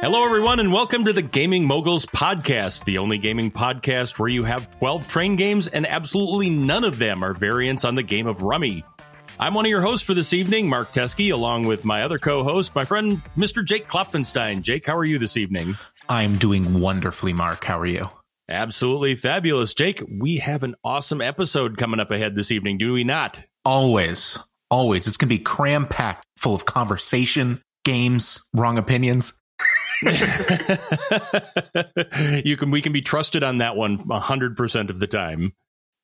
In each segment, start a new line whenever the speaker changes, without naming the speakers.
Hello, everyone, and welcome to the Gaming Moguls Podcast, the only gaming podcast where you have 12 train games and absolutely none of them are variants on the game of Rummy. I'm one of your hosts for this evening, Mark Teskey, along with my other co host, my friend, Mr. Jake Klopfenstein. Jake, how are you this evening?
I'm doing wonderfully, Mark. How are you?
Absolutely fabulous. Jake, we have an awesome episode coming up ahead this evening, do we not?
Always, always. It's going to be cram packed full of conversation, games, wrong opinions.
you can we can be trusted on that one 100% of the time.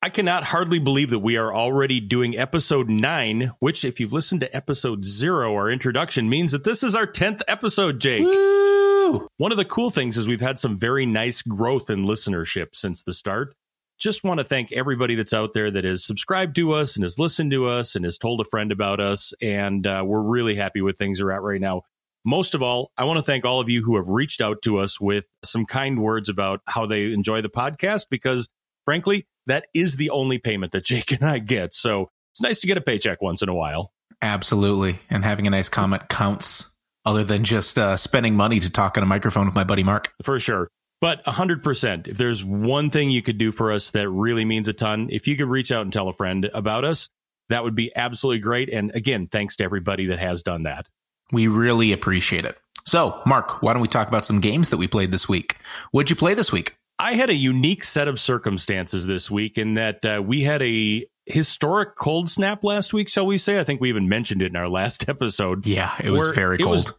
I cannot hardly believe that we are already doing episode 9, which if you've listened to episode 0 our introduction means that this is our 10th episode, Jake.
Woo!
One of the cool things is we've had some very nice growth in listenership since the start. Just want to thank everybody that's out there that has subscribed to us and has listened to us and has told a friend about us. And uh, we're really happy with things are at right now. Most of all, I want to thank all of you who have reached out to us with some kind words about how they enjoy the podcast because, frankly, that is the only payment that Jake and I get. So it's nice to get a paycheck once in a while.
Absolutely. And having a nice comment counts other than just uh, spending money to talk on a microphone with my buddy Mark.
For sure. But 100%, if there's one thing you could do for us that really means a ton, if you could reach out and tell a friend about us, that would be absolutely great. And again, thanks to everybody that has done that.
We really appreciate it. So, Mark, why don't we talk about some games that we played this week? What'd you play this week?
I had a unique set of circumstances this week in that uh, we had a historic cold snap last week, shall we say? I think we even mentioned it in our last episode.
Yeah, it was very cold. Was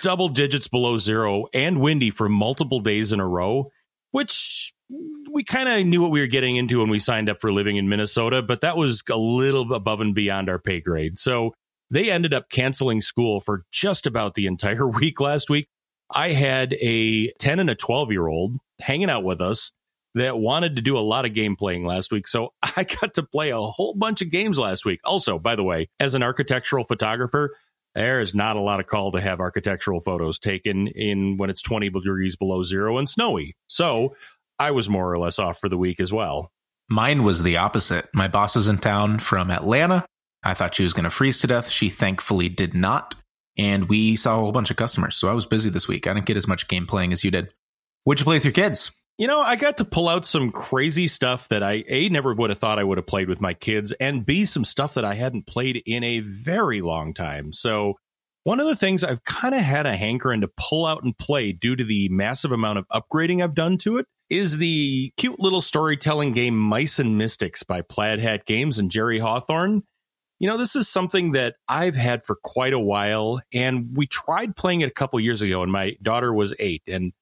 double digits below zero and windy for multiple days in a row, which we kind of knew what we were getting into when we signed up for living in Minnesota, but that was a little above and beyond our pay grade. So they ended up canceling school for just about the entire week last week. I had a 10 and a 12 year old hanging out with us that wanted to do a lot of game playing last week. So I got to play a whole bunch of games last week. Also, by the way, as an architectural photographer, there is not a lot of call to have architectural photos taken in when it's 20 degrees below zero and snowy. So I was more or less off for the week as well.
Mine was the opposite. My boss was in town from Atlanta. I thought she was going to freeze to death. She thankfully did not. And we saw a whole bunch of customers. So I was busy this week. I didn't get as much game playing as you did. What'd you play with your kids?
You know, I got to pull out some crazy stuff that I A never would have thought I would have played with my kids, and B some stuff that I hadn't played in a very long time. So one of the things I've kind of had a hankering to pull out and play due to the massive amount of upgrading I've done to it is the cute little storytelling game Mice and Mystics by Plaid Hat Games and Jerry Hawthorne. You know, this is something that I've had for quite a while, and we tried playing it a couple years ago, and my daughter was eight, and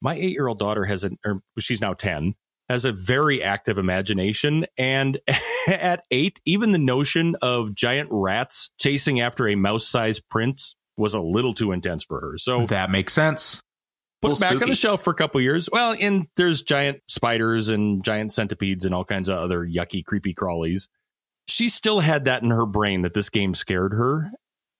my eight year old daughter has an, or she's now 10, has a very active imagination. And at eight, even the notion of giant rats chasing after a mouse sized prince was a little too intense for her. So
that makes sense.
Put it back spooky. on the shelf for a couple years. Well, and there's giant spiders and giant centipedes and all kinds of other yucky, creepy crawlies she still had that in her brain that this game scared her.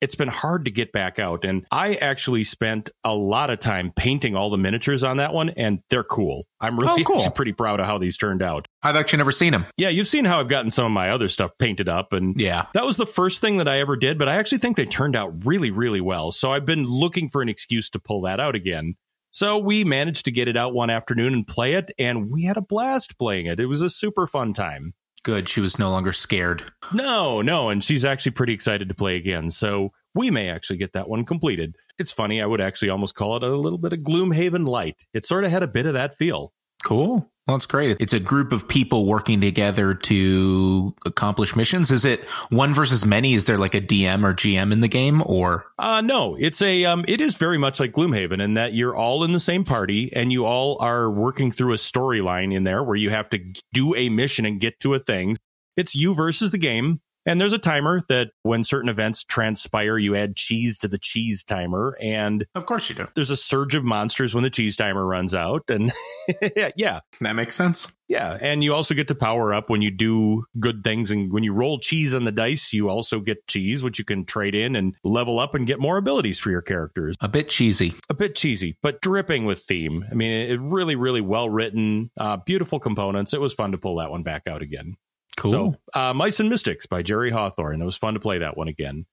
It's been hard to get back out. And I actually spent a lot of time painting all the miniatures on that one, and they're cool. I'm oh, really oh, cool. pretty proud of how these turned out.
I've actually never seen them.
Yeah, you've seen how I've gotten some of my other stuff painted up. And
yeah,
that was the first thing that I ever did, but I actually think they turned out really, really well. So I've been looking for an excuse to pull that out again. So we managed to get it out one afternoon and play it, and we had a blast playing it. It was a super fun time
good. She was no longer scared.
No, no. And she's actually pretty excited to play again. So we may actually get that one completed. It's funny. I would actually almost call it a little bit of Gloomhaven light. It sort of had a bit of that feel.
Cool. Well, that's great. It's a group of people working together to accomplish missions. Is it one versus many? Is there like a DM or GM in the game or?
Uh, no, it's a, um, it is very much like Gloomhaven in that you're all in the same party and you all are working through a storyline in there where you have to do a mission and get to a thing. It's you versus the game. And there's a timer that when certain events transpire, you add cheese to the cheese timer. And
of course you do.
There's a surge of monsters when the cheese timer runs out. And yeah,
that makes sense.
Yeah. And you also get to power up when you do good things. And when you roll cheese on the dice, you also get cheese, which you can trade in and level up and get more abilities for your characters.
A bit cheesy.
A bit cheesy, but dripping with theme. I mean, it really, really well written, uh, beautiful components. It was fun to pull that one back out again.
Cool.
So, uh, Mice and Mystics by Jerry Hawthorne. It was fun to play that one again.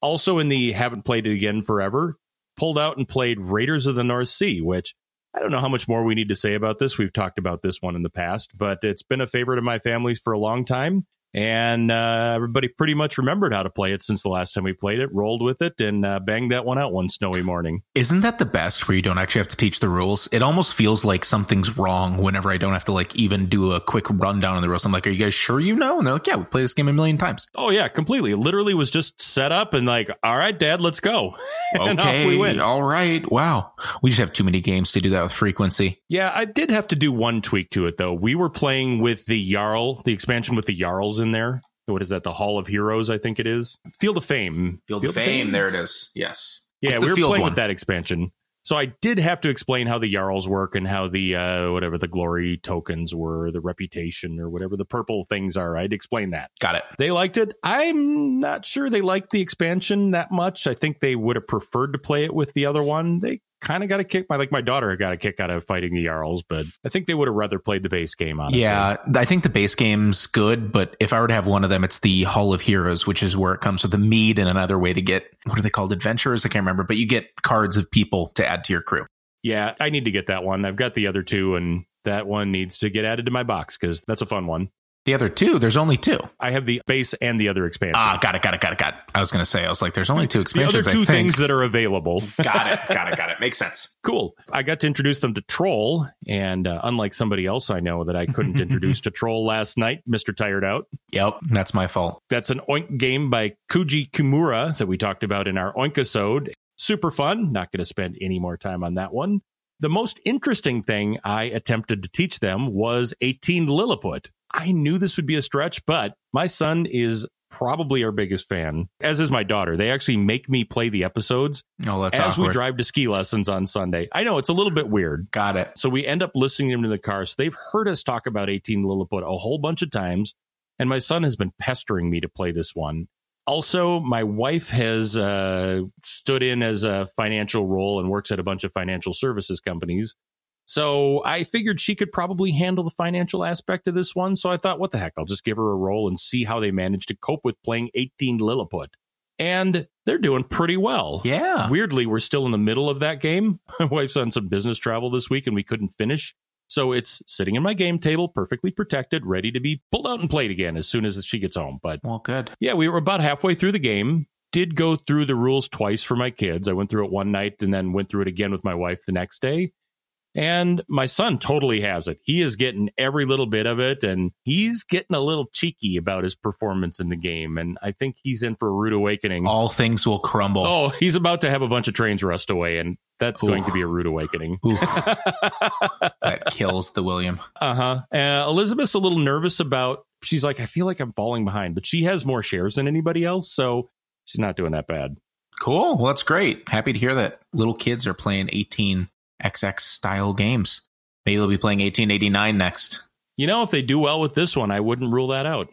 Also, in the haven't played it again forever, pulled out and played Raiders of the North Sea, which I don't know how much more we need to say about this. We've talked about this one in the past, but it's been a favorite of my family's for a long time and uh, everybody pretty much remembered how to play it since the last time we played it rolled with it and uh, banged that one out one snowy morning.
Isn't that the best where you don't actually have to teach the rules? It almost feels like something's wrong whenever i don't have to like even do a quick rundown on the rules. I'm like are you guys sure you know? And they're like yeah we played this game a million times.
Oh yeah completely. It literally was just set up and like all right dad let's go.
Okay we all right. Wow. We just have too many games to do that with frequency.
Yeah i did have to do one tweak to it though. We were playing with the jarl the expansion with the jarls in there. What is that? The Hall of Heroes, I think it is. Field of Fame.
Field, Field of Fame. Fame. There it is. Yes.
Yeah, we were playing one? with that expansion. So I did have to explain how the Jarls work and how the uh, whatever the glory tokens were, the reputation or whatever the purple things are. I'd explain that.
Got it.
They liked it. I'm not sure they liked the expansion that much. I think they would have preferred to play it with the other one. They kind of got a kick. My like my daughter got a kick out of fighting the Jarls, but I think they would have rather played the base game. Honestly,
yeah, I think the base game's good, but if I were to have one of them, it's the Hall of Heroes, which is where it comes with a mead and another way to get what are they called, adventurers? I can't remember, but you get cards of people to add to your crew.
Yeah, I need to get that one. I've got the other two, and that one needs to get added to my box because that's a fun one.
The other two, there's only two.
I have the base and the other expansion.
Ah, got it, got it, got it, got it. I was going to say, I was like, there's only two expansions.
The other two things that are available.
got it, got it, got it. Makes sense.
Cool. I got to introduce them to Troll, and uh, unlike somebody else I know that I couldn't introduce to Troll last night, Mister Tired Out.
Yep, that's my fault.
That's an Oink game by Kuji Kimura that we talked about in our Oinkasode. Super fun. Not going to spend any more time on that one. The most interesting thing I attempted to teach them was 18 Lilliput. I knew this would be a stretch, but my son is probably our biggest fan, as is my daughter. They actually make me play the episodes
oh, as
awkward. we drive to ski lessons on Sunday. I know it's a little bit weird.
Got it.
So we end up listening to them in the car. So they've heard us talk about 18 Lilliput a whole bunch of times. And my son has been pestering me to play this one. Also, my wife has uh, stood in as a financial role and works at a bunch of financial services companies. So I figured she could probably handle the financial aspect of this one. So I thought, what the heck? I'll just give her a role and see how they manage to cope with playing 18 Lilliput. And they're doing pretty well.
Yeah.
Weirdly, we're still in the middle of that game. My wife's on some business travel this week and we couldn't finish. So it's sitting in my game table, perfectly protected, ready to be pulled out and played again as soon as she gets home. But
well, good.
Yeah, we were about halfway through the game. Did go through the rules twice for my kids. I went through it one night and then went through it again with my wife the next day. And my son totally has it. He is getting every little bit of it and he's getting a little cheeky about his performance in the game. And I think he's in for a rude awakening.
All things will crumble.
Oh, he's about to have a bunch of trains rust away and that's Ooh. going to be a rude awakening.
that kills the William.
Uh-huh. Uh, Elizabeth's a little nervous about, she's like, I feel like I'm falling behind, but she has more shares than anybody else. So she's not doing that bad.
Cool. Well, that's great. Happy to hear that little kids are playing 18 XX style games. Maybe they'll be playing 1889 next.
You know, if they do well with this one, I wouldn't rule that out.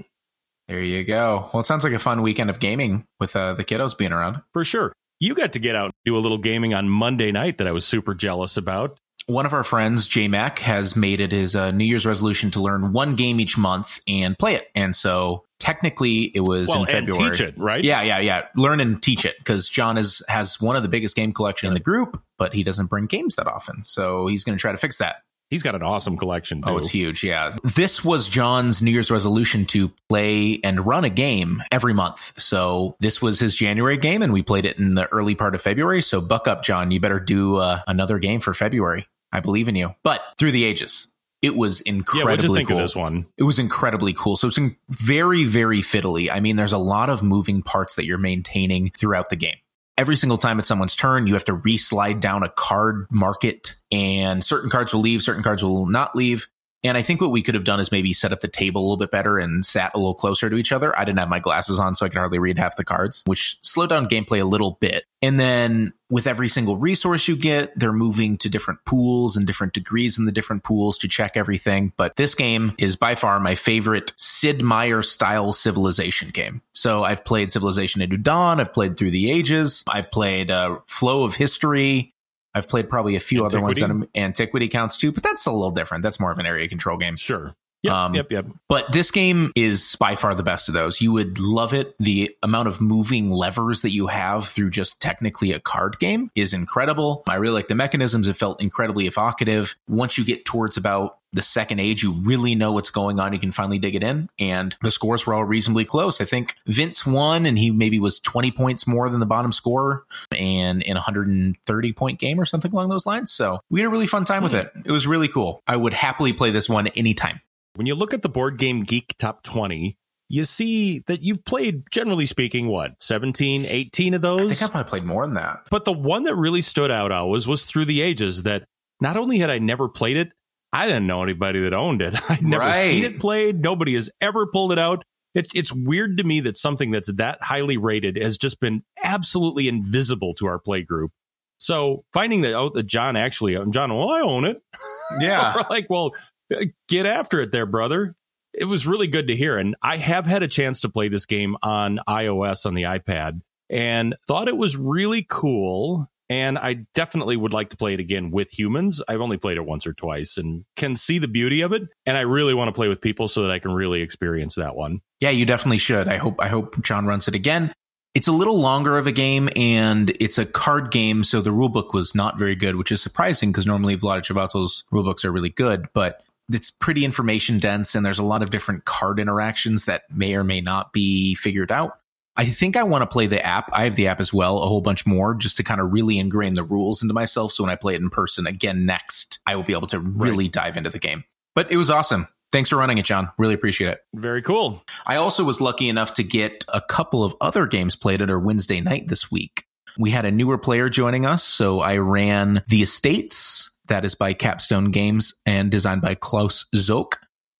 There you go. Well, it sounds like a fun weekend of gaming with uh, the kiddos being around.
For sure. You got to get out and do a little gaming on Monday night that I was super jealous about.
One of our friends, J Mac, has made it his uh, New Year's resolution to learn one game each month and play it. And so technically it was
well,
in February.
teach it, right?
Yeah, yeah, yeah. Learn and teach it because John is has one of the biggest game collection in the group, but he doesn't bring games that often. So he's going to try to fix that.
He's got an awesome collection. Too.
Oh, it's huge. Yeah. This was John's New Year's resolution to play and run a game every month. So this was his January game and we played it in the early part of February. So buck up, John. You better do uh, another game for February. I believe in you. But through the ages, it was incredibly
yeah,
cool.
this one?
It was incredibly cool. So it's very, very fiddly. I mean, there's a lot of moving parts that you're maintaining throughout the game. Every single time it's someone's turn, you have to re-slide down a card market, and certain cards will leave, certain cards will not leave. And I think what we could have done is maybe set up the table a little bit better and sat a little closer to each other. I didn't have my glasses on, so I could hardly read half the cards, which slowed down gameplay a little bit. And then with every single resource you get, they're moving to different pools and different degrees in the different pools to check everything. But this game is by far my favorite Sid Meier style civilization game. So I've played Civilization: A New Dawn, I've played Through the Ages, I've played uh, Flow of History, I've played probably a few Antiquity? other ones that Antiquity counts too, but that's a little different. That's more of an area control game.
Sure. Yep,
Um,
yep, yep.
But this game is by far the best of those. You would love it. The amount of moving levers that you have through just technically a card game is incredible. I really like the mechanisms. It felt incredibly evocative. Once you get towards about the second age, you really know what's going on. You can finally dig it in. And the scores were all reasonably close. I think Vince won and he maybe was 20 points more than the bottom scorer and in a 130 point game or something along those lines. So we had a really fun time with it. It was really cool. I would happily play this one anytime.
When you look at the Board Game Geek Top 20, you see that you've played, generally speaking, what, 17, 18 of those?
I think I probably played more than that.
But the one that really stood out always was Through the Ages that not only had I never played it, I didn't know anybody that owned it. I'd never
Right.
seen it played. Nobody has ever pulled it out. It, it's weird to me that something that's that highly rated has just been absolutely invisible to our play group. So finding that out that John actually, John, well, I own it.
Yeah.
Like, well, Uh, get after it there, brother. It was really good to hear. And I have had a chance to play this game on iOS on the iPad and thought it was really cool. And I definitely would like to play it again with humans. I've only played it once or twice and can see the beauty of it. And I really want to play with people so that I can really experience that one.
Yeah, you definitely should. I hope I hope John runs it again. It's a little longer of a game and it's a card game, so the rulebook was not very good, which is surprising because normally Vlada Chvátil's rulebooks are really good, but it's pretty information dense and there's a lot of different card interactions that may or may not be figured out. I think I want to play the app. I have the app as well, a whole bunch more, just to kind of really ingrain the rules into myself. So when I play it in person again next, I will be able to really dive into the game. But it was awesome. Thanks for running it, John. Really appreciate it.
Very cool.
I also was lucky enough to get a couple of other games played at our Wednesday night this week. We had a newer player joining us, so I ran The Estates, that is by Capstone Games and designed by Klaus Zoch.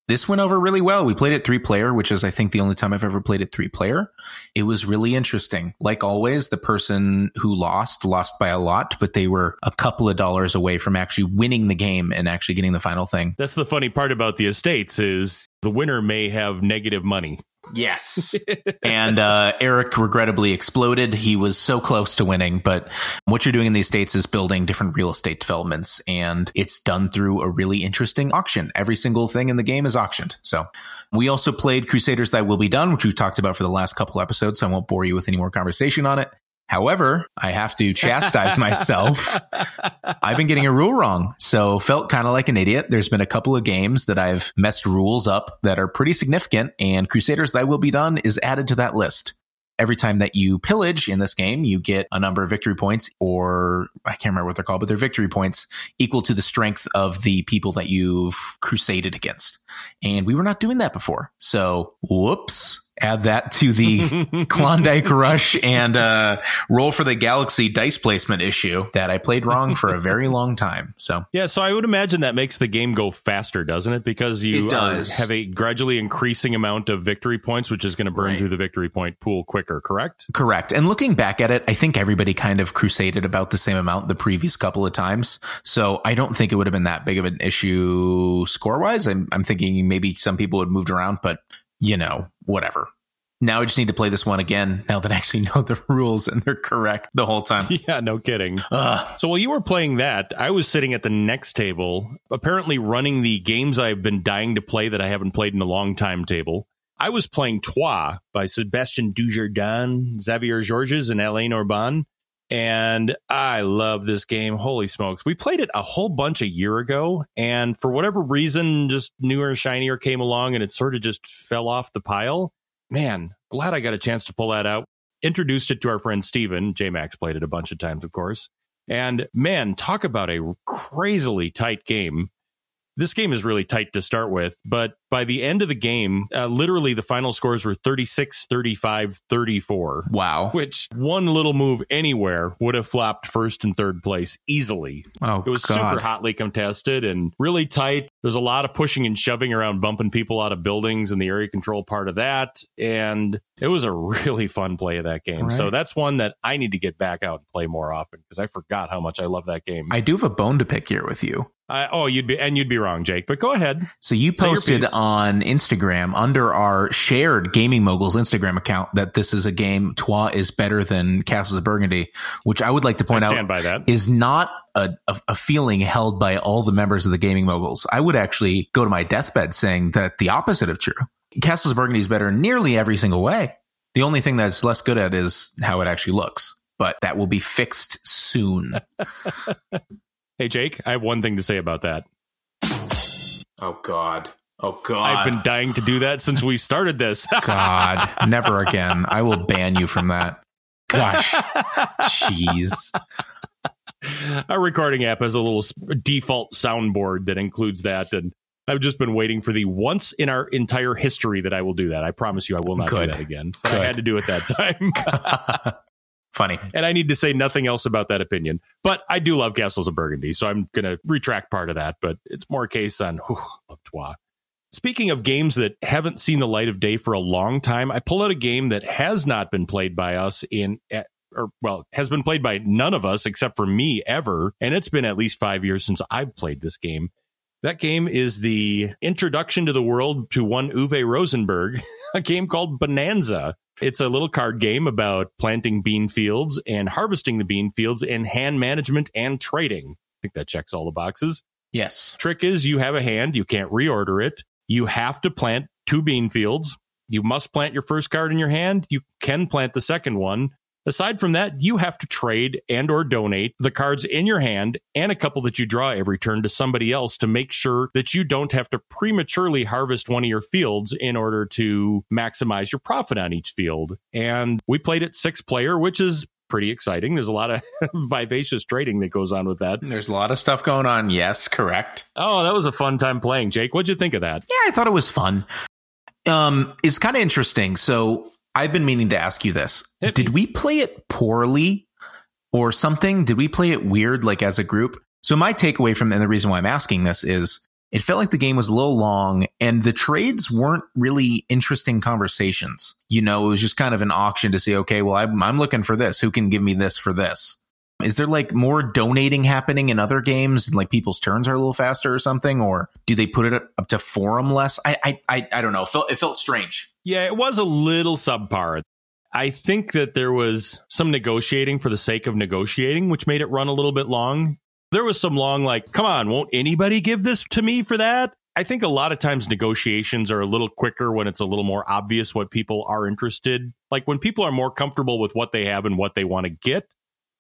This went over really well. We played it three player, which is, I think, the only time I've ever played it three player. It was really interesting. Like always, the person who lost lost by a lot, but they were a couple of dollars away from actually winning the game and actually getting the final thing.
That's the funny part about the estates is the winner may have negative money.
Yes. and uh, Eric regrettably exploded. He was so close to winning, but what you're doing in these states is building different real estate developments, and it's done through a really interesting auction. Every single thing in the game is auctioned. So we also played Crusaders Thy Will Be Done, which we've talked about for the last couple episodes, so I won't bore you with any more conversation on it. However, I have to chastise myself. I've been getting a rule wrong, so felt kind of like an idiot. There's been a couple of games that I've messed rules up that are pretty significant, and Crusaders Thy Will Be Done is added to that list. Every time that you pillage in this game, you get a number of victory points, or I can't remember what they're called, but they're victory points equal to the strength of the people that you've crusaded against. And we were not doing that before. So, whoops. Add that to the Klondike Rush and uh, Roll for the Galaxy dice placement issue that I played wrong for a very long time. So
Yeah, so I would imagine that makes the game go faster, doesn't it? Because you
It does.
have a gradually increasing amount of victory points, which is going to burn
Right.
through the victory point pool quicker, correct?
correct. And looking back at it, I think everybody kind of crusaded about the same amount the previous couple of times. So I don't think it would have been that big of an issue score wise. I'm, I'm thinking maybe some people had moved around, but you know, whatever. Now I just need to play this one again now that I actually know the rules and they're correct the whole time.
Yeah, no kidding.
Ugh.
So while you were playing that, I was sitting at the next table, apparently running the games I've been dying to play that I haven't played in a long time table. I was playing Troyes by Sébastien Dujardin, Xavier Georges, and Alain Orban. And I love this game. Holy smokes. We played it a whole bunch a year ago. And for whatever reason, just newer and shinier came along and it sort of just fell off the pile. Man, glad I got a chance to pull that out. Introduced it to our friend Steven. J Max played it a bunch of times, of course. And man, talk about a crazily tight game. This game is really tight to start with, but by the end of the game, uh, literally the final scores were 36, 35, 34,
Wow.
which one little move anywhere would have flopped first and third place easily.
Oh,
It was
God.
super hotly contested and really tight. There's a lot of pushing and shoving around, bumping people out of buildings and the area control part of that. And it was a really fun play of that game. So that's one that I need to get back out and play more often because I forgot how much I love that game.
I do have a bone to pick here with you.
I, oh, you'd be and you'd be wrong, Jake. But go ahead.
So you posted
piece.
On Instagram under our shared Gaming Moguls Instagram account that this is a game Troyes is better than Castles of Burgundy, which I would like to point out
stand by that.
is not a, a, a feeling held by all the members of the Gaming Moguls. I would actually go to my deathbed saying that the opposite of true. Castles of Burgundy is better in nearly every single way. The only thing that's less good at is how it actually looks, but that will be fixed soon.
Hey, Jake, I have one thing to say about that.
oh God. Oh God.
I've been dying to do that since we started this.
God, never again. I will ban you from that. Gosh, jeez.
Our recording app has a little default soundboard that includes that, and I've just been waiting for the once in our entire history that I will do that. I promise you, I will not
Good.
do that again. But I had to do it that time,
Funny.
and I need to say nothing else about that opinion. But I do love Castles of Burgundy, so I'm going to retract part of that. But it's more a case on whew, love Troyes. Speaking of games that haven't seen the light of day for a long time, I pulled out a game that has not been played by us in, eh, or well, has been played by none of us except for me ever. And it's been at least five years since I've played this game. That game is the introduction to the world to one Uwe Rosenberg, a game called Bohnanza. It's a little card game about planting bean fields and harvesting the bean fields and hand management and trading. I think that checks all the boxes
Yes.
trick is you have a hand, you can't reorder it. You have to plant two bean fields. You must plant your first card in your hand. You can plant the second one. Aside from that, you have to trade and or donate the cards in your hand and a couple that you draw every turn to somebody else to make sure that you don't have to prematurely harvest one of your fields in order to maximize your profit on each field. And we played it six player, which is pretty exciting. There's a lot of vivacious trading that goes on with that.
There's a lot of stuff going on. Yes, correct.
Oh, that was a fun time playing, Jake. What'd you think of that?
Yeah, I thought it was fun. Um, it's kind of interesting. So I've been meaning to ask you this. Did we play it poorly or something? Did we play it weird, like as a group? So my takeaway from and the reason why I'm asking this is it felt like the game was a little long and the trades weren't really interesting conversations. You know, it was just kind of an auction to see, okay, well, I'm, I'm looking for this. Who can give me this for this? Is there like more donating happening in other games? Like people's turns are a little faster or something, or do they put it up, up to forum less? I, I, I, I don't know. It felt, it felt strange.
Yeah, it was a little subpar. I think that there was some negotiating for the sake of negotiating, which made it run a little bit long. There was some long, like, come on, won't anybody give this to me for that? I think a lot of times negotiations are a little quicker when it's a little more obvious what people are interested. Like when people are more comfortable with what they have and what they want to get,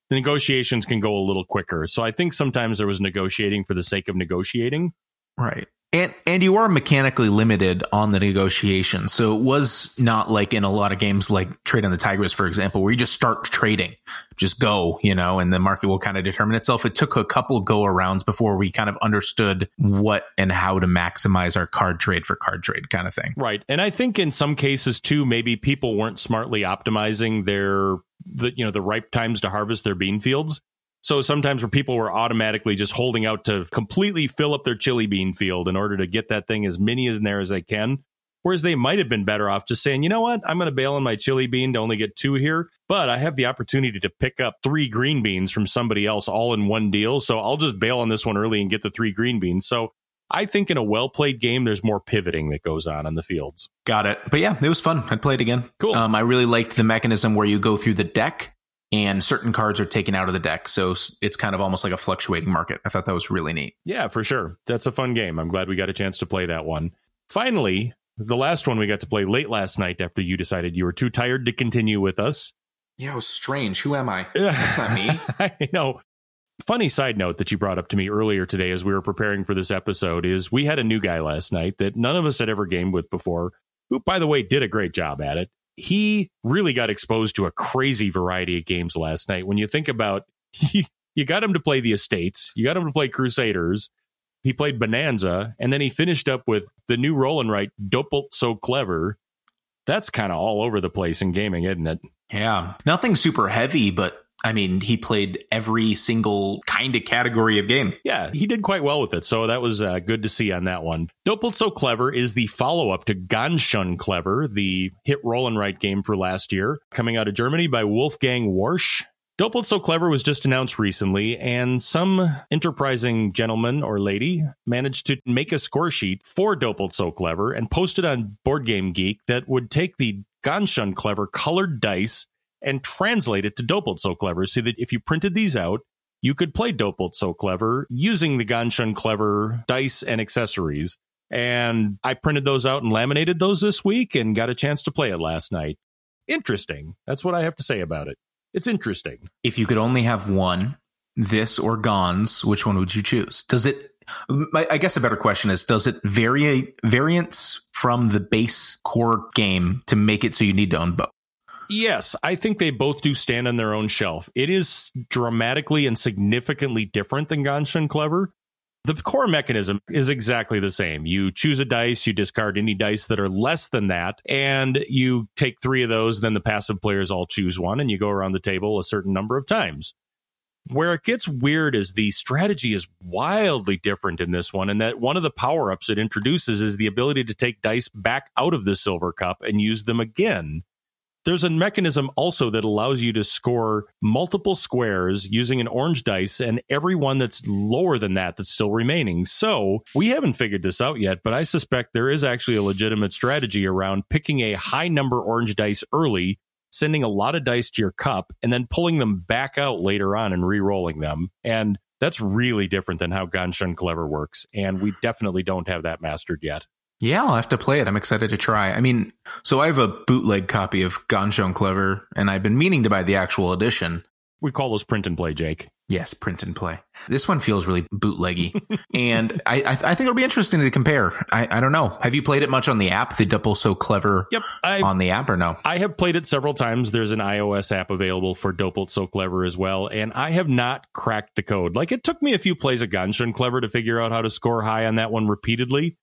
the negotiations can go a little quicker. So I think sometimes there was negotiating for the sake of negotiating.
Right. And and you are mechanically limited on the negotiation. So it was not like in a lot of games like Trade on the Tigris, for example, where you just start trading. Just go, you know, and the market will kind of determine itself. It took a couple go arounds before we kind of understood what and how to maximize our card trade for card trade kind of thing.
Right. And I think in some cases too, maybe people weren't smartly optimizing their the you know the ripe times to harvest their bean fields. So sometimes where people were automatically just holding out to completely fill up their chili bean field in order to get that thing as many in there as they can. Whereas they might have been better off just saying, you know what, I'm going to bail on my chili bean to only get two here, but I have the opportunity to pick up three green beans from somebody else all in one deal. So I'll just bail on this one early and get the three green beans. So I think in a well played game, there's more pivoting that goes on in the fields.
Got it. But yeah, it was fun. I'd play it again.
Cool.
Um, I really liked the mechanism where you go through the deck and certain cards are taken out of the deck. So it's kind of almost like a fluctuating market. I thought that was really neat.
Yeah, for sure. That's a fun game. I'm glad we got a chance to play that one. Finally, the last one we got to play late last night after you decided you were too tired to continue with us.
Yeah, it was strange. Who am I?
That's
not me.
I know. Funny side note that you brought up to me earlier today as we were preparing for this episode is we had a new guy last night that none of us had ever gamed with before, who, by the way, did a great job at it. He really got exposed to a crazy variety of games last night. When you think about, you got him to play the Estates, you got him to play Crusaders, he played Bohnanza, and then he finished up with the new roll and write Doppelt So Clever. That's kind of all over the place in gaming, isn't it?
Yeah. Nothing super heavy, but I mean, he played every single kind of category of game.
Yeah, he did quite well with it. So that was uh, good to see on that one. Doppelt So Clever is the follow up to Ganz schön Clever, the hit roll and write game for last year, coming out of Germany by Wolfgang Warsch. Doppelt So Clever was just announced recently, and some enterprising gentleman or lady managed to make a score sheet for Doppelt So Clever and posted on Board Game Geek that would take the Ganz Schön Clever colored dice and translate it to Doppelt So Clever so that if you printed these out, you could play Doppelt So Clever using the Ganz Schön Clever dice and accessories. And I printed those out and laminated those this week and got a chance to play it last night. Interesting. That's what I have to say about it. It's interesting.
If you could only have one, this or Ganz, which one would you choose? Does it? I guess a better question is: Does it vary variance from the base core game to make it so you need to own both?
Yes, I think they both do stand on their own shelf. It is dramatically and significantly different than Ganz Schön Clever, the core mechanism is exactly the same. You choose a dice, you discard any dice that are less than that, and you take three of those, then the passive players all choose one, and you go around the table a certain number of times. Where it gets weird is the strategy is wildly different in this one, and that one of the power ups it introduces is the ability to take dice back out of the silver cup and use them again. There's a mechanism also that allows you to score multiple squares using an orange dice and every one that's lower than that that's still remaining. So we haven't figured this out yet, but I suspect there is actually a legitimate strategy around picking a high number orange dice early, sending a lot of dice to your cup, and then pulling them back out later on and re-rolling them. And that's really different than how Ganz Schön Clever works. And we definitely don't have that mastered yet.
Yeah, I'll have to play it. I'm excited to try. I mean, so I have a bootleg copy of Ganz Schön Clever, and I've been meaning to buy the actual edition.
We call those print and play, Jake.
Yes, print and play. This one feels really bootleggy, and I, I, I, think it'll be interesting to compare. I, I don't know. Have you played it much on the app? The Doppelt So Clever.
Yep,
I've, on the app or no?
I have played it several times. There's an iOS app available for Doppelt So Clever as well, and I have not cracked the code. Like it took me a few plays of Ganz Schön Clever to figure out how to score high on that one repeatedly.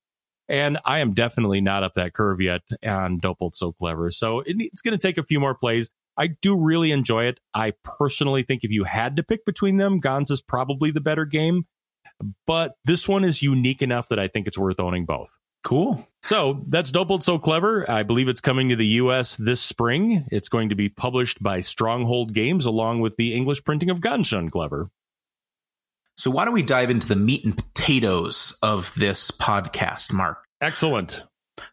And I am definitely not up that curve yet on Doppelt So Clever. So it, it's going to take a few more plays. I do really enjoy it. I personally think if you had to pick between them, Ganz is probably the better game. But this one is unique enough that I think it's worth owning both.
Cool.
So that's Doppelt So Clever. I believe it's coming to the US this spring. It's going to be published by Stronghold Games along with the English printing of Ganz Schön Clever.
So, why don't we dive into the meat and potatoes of this podcast, Mark?
Excellent.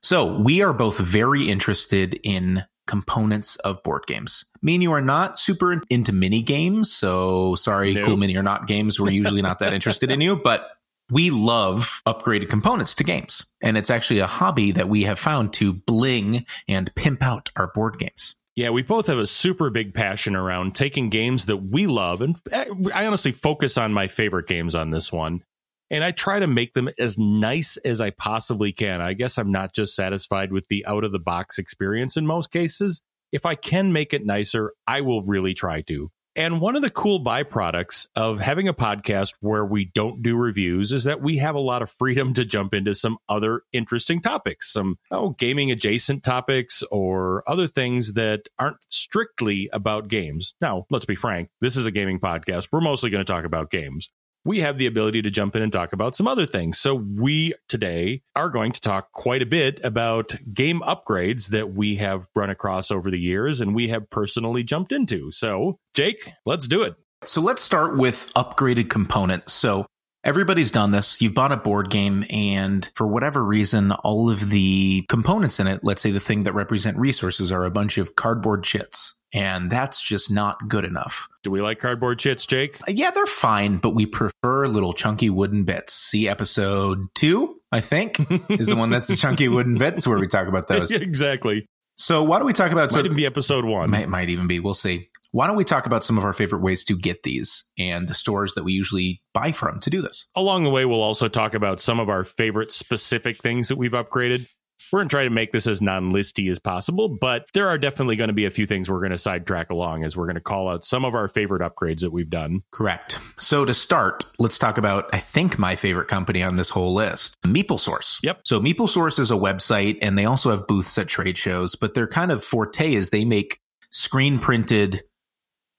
So, we are both very interested in components of board games. Me and you are not super into mini games. So, sorry, nope. cool mini or not games. We're usually not that interested in you, but we love upgraded components to games. And it's actually a hobby that we have found to bling and pimp out our board games.
Yeah, we both have a super big passion around taking games that we love. And eh, I honestly focus on my favorite games on this one. And I try to make them as nice as I possibly can. I guess I'm not just satisfied with the out of the box experience in most cases. If I can make it nicer, I will really try to. And one of the cool byproducts of having a podcast where we don't do reviews is that we have a lot of freedom to jump into some other interesting topics, some oh, gaming adjacent topics or other things that aren't strictly about games. Now, let's be frank, this is a gaming podcast. We're mostly going to talk about games we have the ability to jump in and talk about some other things. So we today are going to talk quite a bit about game upgrades that we have run across over the years and we have personally jumped into. So Jake, let's do it.
So let's start with upgraded components. So Everybody's done this. You've bought a board game and for whatever reason, all of the components in it, let's say the thing that represent resources are a bunch of cardboard chits and that's just not good enough.
Do we like cardboard chits, Jake?
Uh, yeah, they're fine, but we prefer little chunky wooden bits. See episode two, I think, is the one that's the chunky wooden bits where we talk about those.
exactly.
So why don't we talk about?
Might so, even be episode one.
Might, might even be. We'll see. Why don't we talk about some of our favorite ways to get these and the stores that we usually buy from to do this?
Along the way, we'll also talk about some of our favorite specific things that we've upgraded. We're going to try to make this as non listy as possible, but there are definitely going to be a few things we're going to sidetrack along as we're going to call out some of our favorite upgrades that we've done.
Correct. So to start, let's talk about, I think, my favorite company on this whole list, MeepleSource.
Yep.
So MeepleSource is a website and they also have booths at trade shows, but their kind of forte is they make screen printed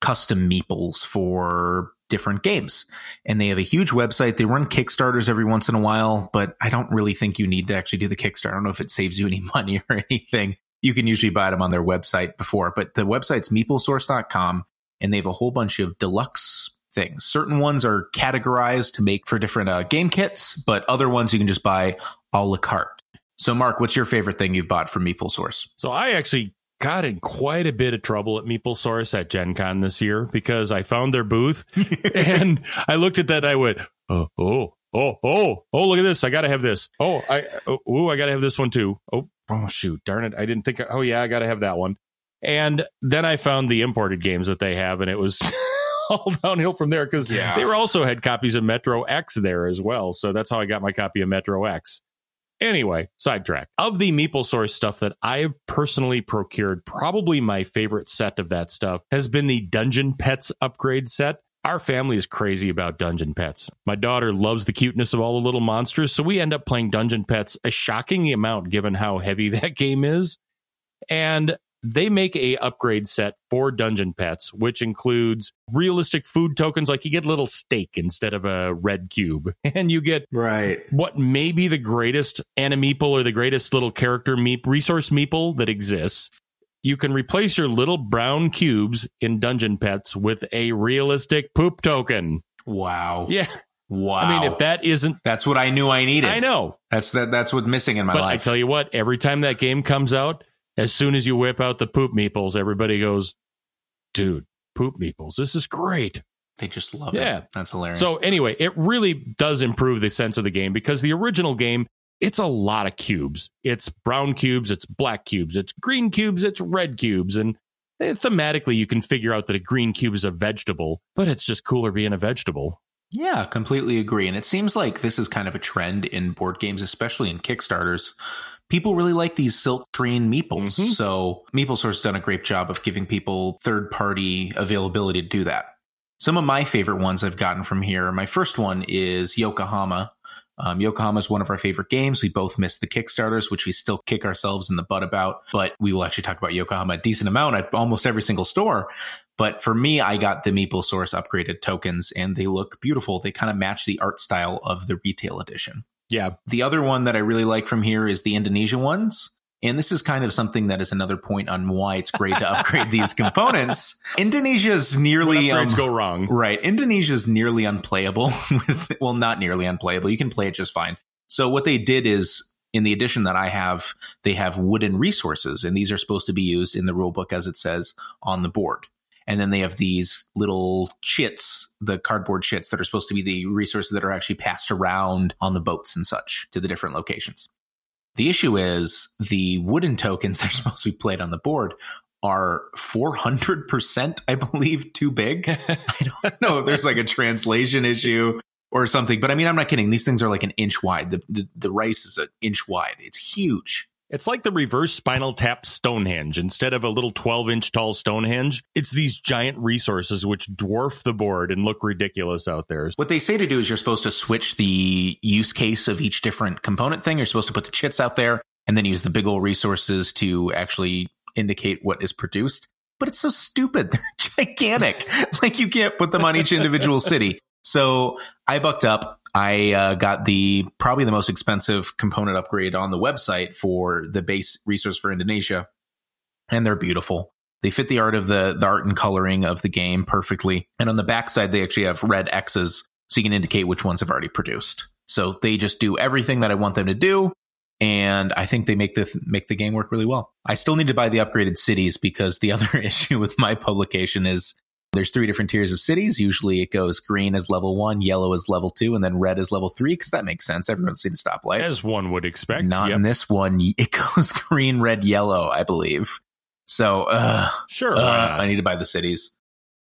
custom meeples for different games. And they have a huge website. They run Kickstarters every once in a while, but I don't really think you need to actually do the Kickstarter. I don't know if it saves you any money or anything. You can usually buy them on their website before, but the website's meeplesource.com and they have a whole bunch of deluxe things. Certain ones are categorized to make for different uh, game kits, but other ones you can just buy a la carte. So, Mark, what's your favorite thing you've bought from Meeple Source?
So, I actually got in quite a bit of trouble at MeepleSource at Gen Con this year because I found their booth and I looked at that. I went, oh, oh, oh, oh, oh, look at this. I got to have this. Oh, I, oh, ooh, I got to have this one too. Oh, oh, shoot, darn it. I didn't think, oh, yeah, I got to have that one. And then I found the imported games that they have, and it was all downhill from there because yeah. they were also had copies of Metro X there as well. So that's how I got my copy of Metro X. Anyway, sidetrack. Of the Meeple Source stuff that I've personally procured, probably my favorite set of that stuff has been the Dungeon Petz upgrade set. Our family is crazy about Dungeon Petz. My daughter loves the cuteness of all the little monsters, so we end up playing Dungeon Petz a shocking amount given how heavy that game is. And they make a upgrade set for dungeon petz which includes realistic food tokens like you get a little steak instead of a red cube and you get
right
what may be the greatest animeeple or the greatest little character meep resource meeple that exists you can replace your little brown cubes in dungeon petz with a realistic poop token
wow
yeah
Wow.
I mean, if that isn't
That's what I knew I needed.
I know.
That's that that's what's missing in my
but
life.
I tell you what, every time that game comes out, as soon as you whip out the poop meeples, everybody goes, dude, poop meeples. This is great.
They just love it. yeah. it. That's hilarious.
So anyway, it really does improve the sense of the game because the original game, it's a lot of cubes. It's brown cubes, it's black cubes, it's green cubes, it's red cubes. And eh, thematically, you can figure out that a green cube is a vegetable, but it's just cooler being a vegetable.
Yeah, completely agree. And it seems like this is kind of a trend in board games, especially in Kickstarters, people really like these silk screen meeples. Mm-hmm. So MeepleSource has done a great job of giving people third party availability to do that. Some of my favorite ones I've gotten from here. My first one is Yokohama. Um, Yokohama is one of our favorite games. We both missed the Kickstarters, which we still kick ourselves in the butt about, but we will actually talk about Yokohama a decent amount at almost every single store. But for me, I got the Meeple Source upgraded tokens and they look beautiful. They kind of match the art style of the retail edition.
Yeah.
The other one that I really like from here is the Indonesia ones. And this is kind of something that is another point on why it's great to upgrade these components. Indonesia is nearly
um, go wrong.
Right. Indonesia is nearly unplayable with well, not nearly unplayable. You can play it just fine. So what they did is in the edition that I have, they have wooden resources, and these are supposed to be used in the rulebook as it says on the board. And then they have these little chits, the cardboard chits that are supposed to be the resources that are actually passed around on the boats and such to the different locations. The issue is the wooden tokens that are supposed to be played on the board are 400%, I believe, too big. I don't know if there's like a translation issue or something, but I mean, I'm not kidding. These things are like an inch wide. The, the, the rice is an inch wide. It's huge.
It's like the reverse spinal tap Stonehenge. Instead of a little 12 inch tall Stonehenge, it's these giant resources which dwarf the board and look ridiculous out there.
What they say to do is you're supposed to switch the use case of each different component thing. You're supposed to put the chits out there and then use the big old resources to actually indicate what is produced. But it's so stupid. They're gigantic. like you can't put them on each individual city. So I bucked up. I uh, got the probably the most expensive component upgrade on the website for the base resource for Indonesia, and they're beautiful. They fit the art of the the art and coloring of the game perfectly. And on the backside, they actually have red X's so you can indicate which ones have already produced. So they just do everything that I want them to do, and I think they make the make the game work really well. I still need to buy the upgraded cities because the other issue with my publication is there's three different tiers of cities. Usually it goes green as level one, yellow as level two, and then red as level three, because that makes sense. Everyone's seen a stoplight.
As one would expect.
Not yep. in this one. It goes green, red, yellow, I believe. So, uh,
sure.
Uh, I need to buy the cities.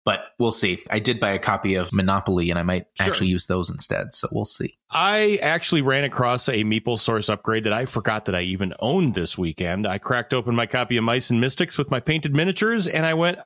But we'll see. I did buy a copy of Monopoly and I might sure. actually use those instead. So we'll see.
I actually ran across a Meeple Source upgrade that I forgot that I even owned this weekend. I cracked open my copy of Mice and Mystics with my painted miniatures and I went,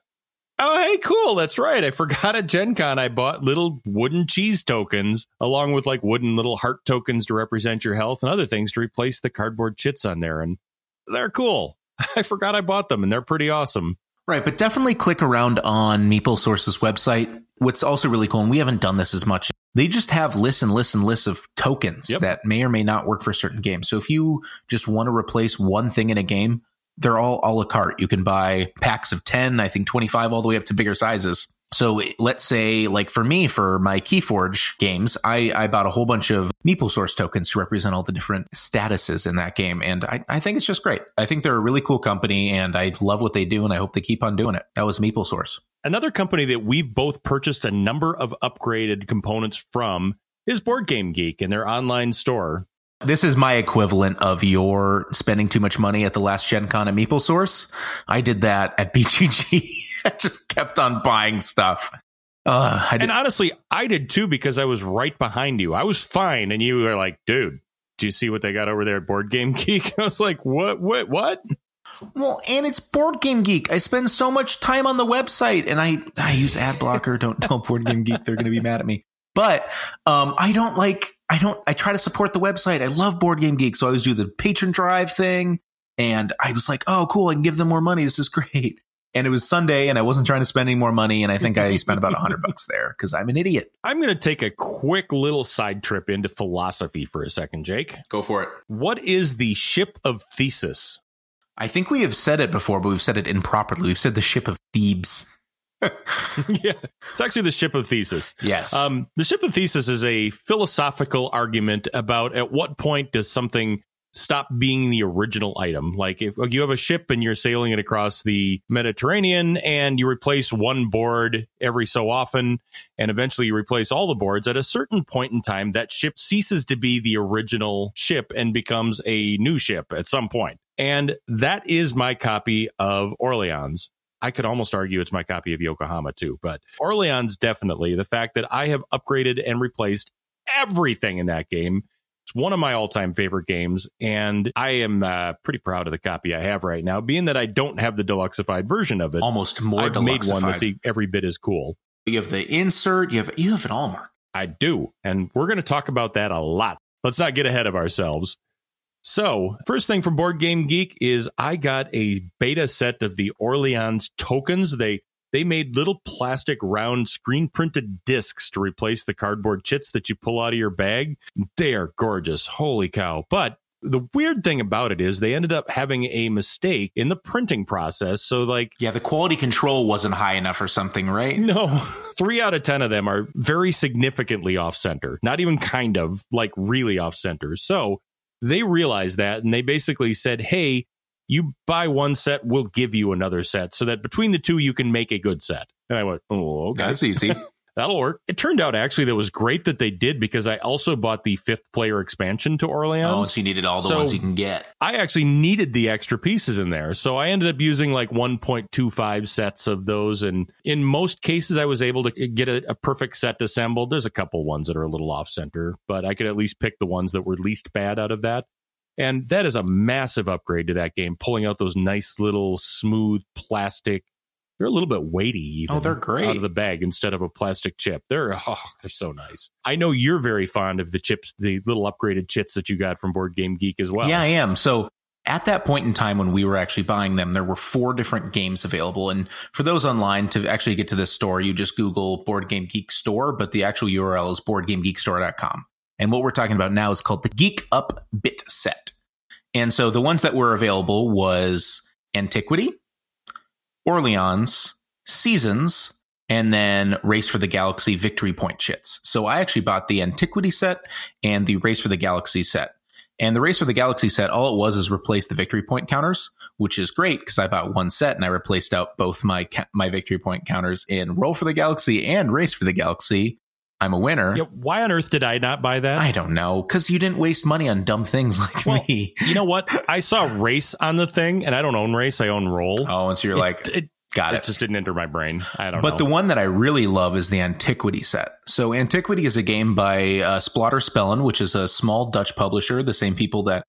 Oh, hey, cool. That's right. I forgot at Gen Con I bought little wooden cheese tokens along with like wooden little heart tokens to represent your health and other things to replace the cardboard chits on there. And they're cool. I forgot I bought them and they're pretty awesome.
Right. But definitely click around on Meeple Source's website. What's also really cool, and we haven't done this as much, they just have lists and lists and lists of tokens yep. that may or may not work for certain games. So if you just want to replace one thing in a game, they're all a la carte. You can buy packs of 10, I think 25, all the way up to bigger sizes. So let's say, like for me, for my Keyforge games, I, I bought a whole bunch of Meeple Source tokens to represent all the different statuses in that game. And I, I think it's just great. I think they're a really cool company and I love what they do and I hope they keep on doing it. That was Meeple Source.
Another company that we've both purchased a number of upgraded components from is Board Game Geek and their online store.
This is my equivalent of your spending too much money at the last Gen Con at Meeple Source. I did that at BGG. I just kept on buying stuff.
Uh, and honestly, I did too because I was right behind you. I was fine, and you were like, "Dude, do you see what they got over there at Board Game Geek?" I was like, "What? What? What?"
Well, and it's Board Game Geek. I spend so much time on the website, and I I use ad blocker. don't tell Board Game Geek they're going to be mad at me. But um, I don't like I don't, I try to support the website. I love Board Game Geek. So I always do the patron drive thing. And I was like, oh, cool. I can give them more money. This is great. And it was Sunday and I wasn't trying to spend any more money. And I think I spent about a hundred bucks there because I'm an idiot.
I'm going to take a quick little side trip into philosophy for a second, Jake.
Go for it.
What is the ship of Theseus?
I think we have said it before, but we've said it improperly. We've said the ship of Thebes.
yeah, it's actually the ship of Theseus.
Yes.
Um, the ship of Theseus is a philosophical argument about at what point does something stop being the original item. Like if you have a ship and you're sailing it across the Mediterranean and you replace one board every so often and eventually you replace all the boards at a certain point in time that ship ceases to be the original ship and becomes a new ship at some point. And that is my copy of Orleans. I could almost argue it's my copy of Yokohama too, but Orleans definitely the fact that I have upgraded and replaced everything in that game. It's one of my all time favorite games, and I am uh, pretty proud of the copy I have right now. Being that I don't have the deluxeified version of it,
almost more.
I've made one that's every bit as cool.
You have the insert. You have you have an all mark.
I do, and we're going to talk about that a lot. Let's not get ahead of ourselves. So, first thing from Board Game Geek is I got a beta set of the Orleans tokens. They they made little plastic round screen printed discs to replace the cardboard chits that you pull out of your bag. They are gorgeous. Holy cow. But the weird thing about it is they ended up having a mistake in the printing process. So, like,
yeah, the quality control wasn't high enough or something, right?
No, three out of 10 of them are very significantly off center, not even kind of like really off center. So, they realized that and they basically said, Hey, you buy one set, we'll give you another set so that between the two, you can make a good set. And I went, Oh, okay.
That's easy.
That'll work. It turned out actually that was great that they did because I also bought the fifth player expansion to Orleans.
Oh, so you needed all the so ones you can get.
I actually needed the extra pieces in there. So I ended up using like 1.25 sets of those. And in most cases, I was able to get a, a perfect set assembled. There's a couple ones that are a little off center, but I could at least pick the ones that were least bad out of that. And that is a massive upgrade to that game, pulling out those nice little smooth plastic they're a little bit weighty. Even
oh, they're great
out of the bag instead of a plastic chip. They're oh, they're so nice. I know you're very fond of the chips, the little upgraded chits that you got from Board Game Geek as well.
Yeah, I am. So at that point in time when we were actually buying them, there were four different games available. And for those online to actually get to this store, you just Google Board Game Geek Store, but the actual URL is boardgamegeekstore.com. And what we're talking about now is called the Geek Up Bit Set. And so the ones that were available was Antiquity, Orleans, Seasons, and then Race for the Galaxy Victory Point chits. So I actually bought the Antiquity set and the Race for the Galaxy set. And the Race for the Galaxy set, all it was is replace the victory point counters, which is great because I bought one set and I replaced out both my my victory point counters in Roll for the Galaxy and Race for the Galaxy. I'm a winner.
Yeah, why on earth did I not buy that?
I don't know. Because you didn't waste money on dumb things like well, me.
you know what? I saw race on the thing, and I don't own race. I own roll.
Oh, and so you're
it,
like,
it, got it. It just didn't enter my brain. I don't
but
know.
the one that I really love is the Antiquity set. So Antiquity is a game by uh, Splotter Spellen, which is a small Dutch publisher, the same people that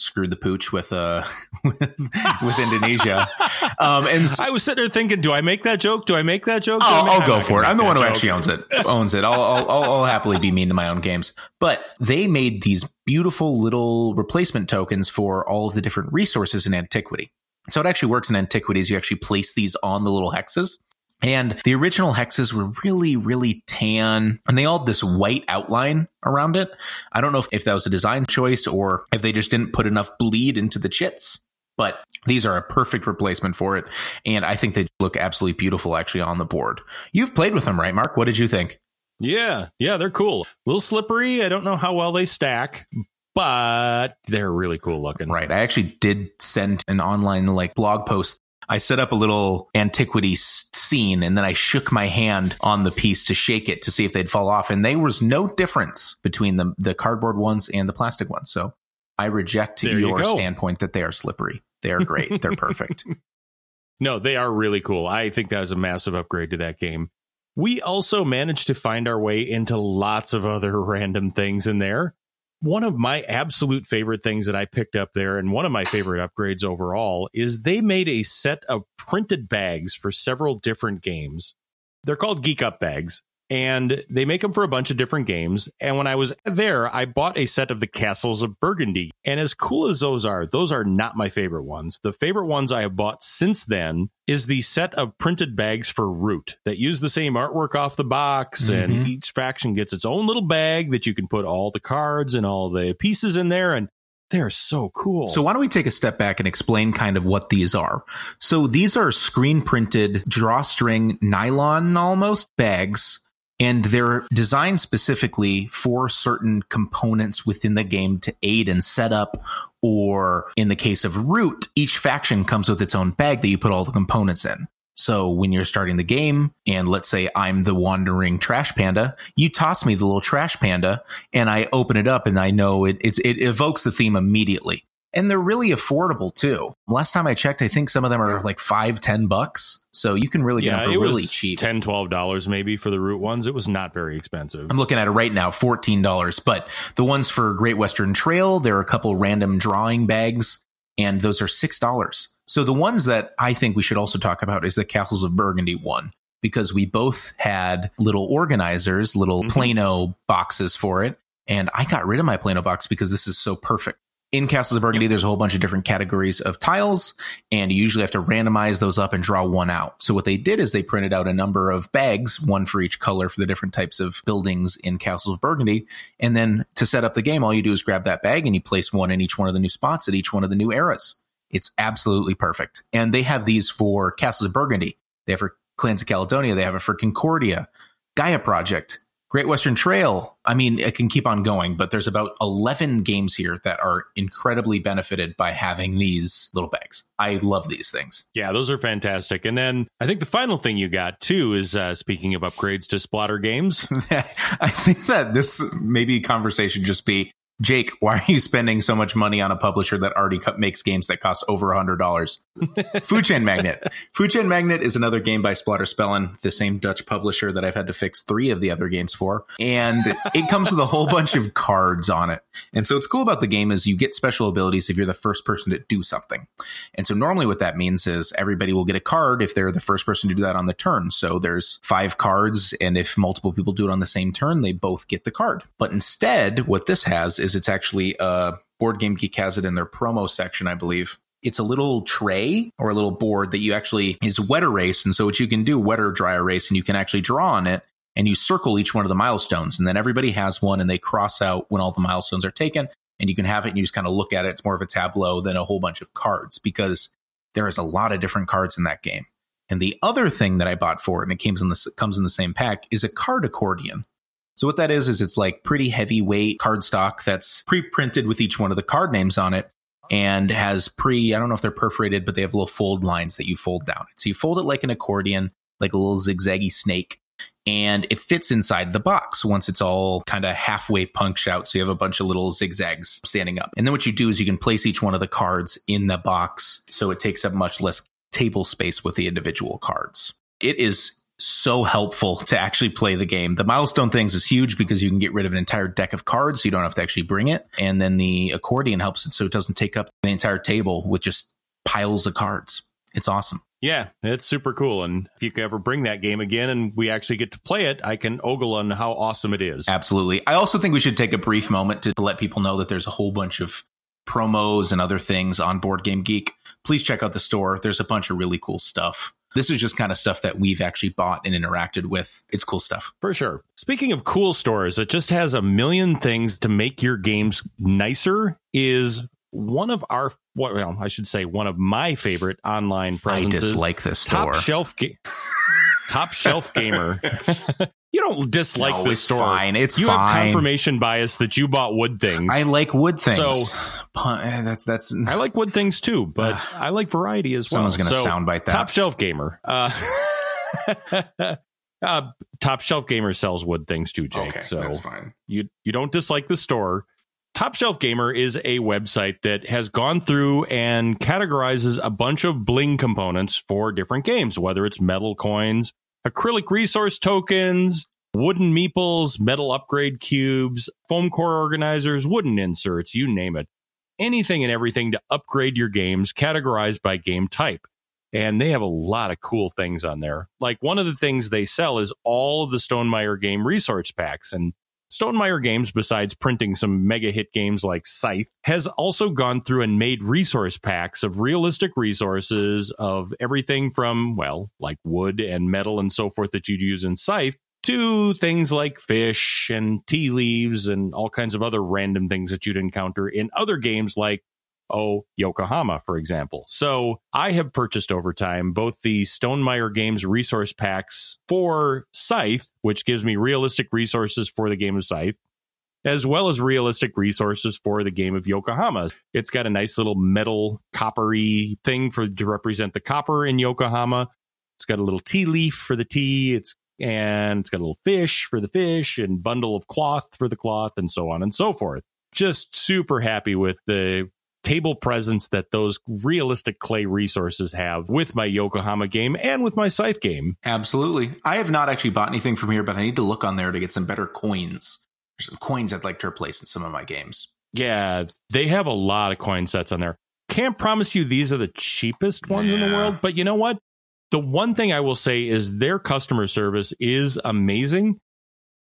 screwed the pooch with uh with, with Indonesia.
Um, and I was sitting there thinking, do I make that joke? Do I make that joke?
I'll, I'll go for it. I'm the one who actually owns it. Owns it. I'll, I'll, I'll I'll happily be mean to my own games. But they made these beautiful little replacement tokens for all of the different resources in Antiquity. So it actually works in Antiquities. You actually place these on the little hexes. And the original hexes were really, really tan and they all had this white outline around it. I don't know if, if that was a design choice or if they just didn't put enough bleed into the chits. But these are a perfect replacement for it. And I think they look absolutely beautiful actually on the board. You've played with them, right, Mark? What did you think?
Yeah, yeah, they're cool. A little slippery. I don't know how well they stack, but they're really cool looking.
Right. I actually did send an online like blog post. I set up a little antiquity scene and then I shook my hand on the piece to shake it to see if they'd fall off. And there was no difference between the, the cardboard ones and the plastic ones. So I reject there your you standpoint that they are slippery. They are great. They're perfect.
No, they are really cool. I think that was a massive upgrade to that game. We also managed to find our way into lots of other random things in there. One of my absolute favorite things that I picked up there, and one of my favorite upgrades overall, is they made a set of printed bags for several different games. They're called Geek Up bags and they make them for a bunch of different games. And when I was there, I bought a set of the Castles of Burgundy. And as cool as those are, those are not my favorite ones. The favorite ones I have bought since then is the set of printed bags for Root that use the same artwork off the box. Mm-hmm. And each faction gets its own little bag that you can put all the cards and all the pieces in there. And they're so cool.
So why don't we take a step back and explain kind of what these are? So these are screen printed drawstring nylon almost bags and they're designed specifically for certain components within the game to aid in setup or in the case of root each faction comes with its own bag that you put all the components in. So when you're starting the game and let's say i'm the wandering trash panda you toss me the little trash panda and i open it up and i know it it evokes the theme immediately and they're really affordable too. Last time I checked, I think some of them are like five, ten bucks. So you can really get yeah, them for really cheap.
10 $12 maybe for the root ones. It was not very expensive.
I'm looking at it right now, $14. But the ones for Great Western Trail, there are a couple random drawing bags, and those are $6. So the ones that I think we should also talk about is the Castles of Burgundy one, because we both had little organizers, little mm-hmm. Plano boxes for it. And I got rid of my Plano box because this is so perfect in Castles of Burgundy, there's a whole bunch of different categories of tiles, and you usually have to randomize those up and draw one out. So what they did is they printed out a number of bags, one for each color for the different types of buildings in Castles of Burgundy. And then to set up the game, all you do is grab that bag and you place one in each one of the new spots at each one of the new eras. It's absolutely perfect. And they have these for Castles of Burgundy. They have for Clans of Caledonia. They have it for Concordia, Gaia Project, Great Western Trail, I mean, it can keep on going, but there's about 11 games here that are incredibly benefited by having these little bags. I love these things.
Yeah, those are fantastic. And then I think the final thing you got too is uh, speaking of upgrades to Splotter games.
I think that this maybe conversation just be Jake, why are you spending so much money on a publisher that already co- makes games that cost over a hundred dollars? Food Chain Magnate. Food Chain Magnate is another game by Splotter Spellen, the same Dutch publisher that I've had to fix three of the other games for, and it comes with a whole bunch of cards on it. And so, what's cool about the game is you get special abilities if you're the first person to do something. And so, normally, what that means is everybody will get a card if they're the first person to do that on the turn. So there's five cards, and if multiple people do it on the same turn, they both get the card. But instead, what this has is is it's actually uh, Board Game Geek has it in their promo section, I believe. It's a little tray or a little board that you actually is wet erase. And so what you can do, wet or dry erase, and you can actually draw on it and you circle each one of the milestones. And then everybody has one and they cross out when all the milestones are taken. And you can have it and you just kind of look at it. It's more of a tableau than a whole bunch of cards because there is a lot of different cards in that game. And the other thing that I bought for it, and it comes in the, comes in the same pack, is a card accordion. So what that is is it's like pretty heavyweight cardstock that's pre-printed with each one of the card names on it and has pre I don't know if they're perforated, but they have little fold lines that you fold down. So you fold it like an accordion, like a little zigzaggy snake, and it fits inside the box once it's all kind of halfway punched out. So you have a bunch of little zigzags standing up. And then what you do is you can place each one of the cards in the box so it takes up much less table space with the individual cards. It is so helpful to actually play the game. The milestone things is huge because you can get rid of an entire deck of cards. So you don't have to actually bring it. And then the accordion helps it so it doesn't take up the entire table with just piles of cards. It's awesome.
Yeah, it's super cool. And if you ever bring that game again and we actually get to play it, I can ogle on how awesome it is.
Absolutely. I also think we should take a brief moment to, to let people know that there's a whole bunch of promos and other things on Board Game Geek. Please check out the store. There's a bunch of really cool stuff. This is just kind of stuff that we've actually bought and interacted with. It's cool stuff.
For sure. Speaking of cool stores, it just has a million things to make your games nicer is one of our well, I should say one of my favorite online presences.
I dislike this store.
Top shelf, ga- top shelf gamer. you don't dislike
No,
this
it's
store.
fine. It's
you have confirmation bias that you bought wood things.
I like wood things.
So-
eh, that's that's
I like wood things too, but I like variety as
someone's
well.
Someone's gonna
So,
soundbite that.
Top shelf gamer. Uh, uh, top shelf gamer sells wood things too, Jake.
okay,
so
that's fine.
you you don't dislike the store. Top Shelf Gamer is a website that has gone through and categorizes a bunch of bling components for different games, whether it's metal coins, acrylic resource tokens, wooden meeples, metal upgrade cubes, foam core organizers, wooden inserts, you name it. Anything and everything to upgrade your games categorized by game type. And they have a lot of cool things on there. Like one of the things they sell is all of the Stonemaier game resource packs. And Stonemaier Games, besides printing some mega hit games like Scythe, has also gone through and made resource packs of realistic resources of everything from, well, like wood and metal and so forth that you'd use in Scythe to things like fish and tea leaves and all kinds of other random things that you'd encounter in other games like oh, Yokohama, for example. So I have purchased over time both the Stonemaier Games resource packs for Scythe, which gives me realistic resources for the game of Scythe, as well as realistic resources for the game of Yokohama. It's got a nice little metal coppery thing for to represent the copper in Yokohama. It's got a little tea leaf for the tea. It's and it's got a little fish for the fish and bundle of cloth for the cloth and so on and so forth. Just super happy with the table presence that those realistic clay resources have with my Yokohama game and with my Scythe game.
Absolutely. I have not actually bought anything from here, but I need to look on there to get some better coins. There's some coins I'd like to replace in some of my games.
Yeah, they have a lot of coin sets on there. Can't promise you these are the cheapest ones in the world, but you know what? The one thing I will say is their customer service is amazing.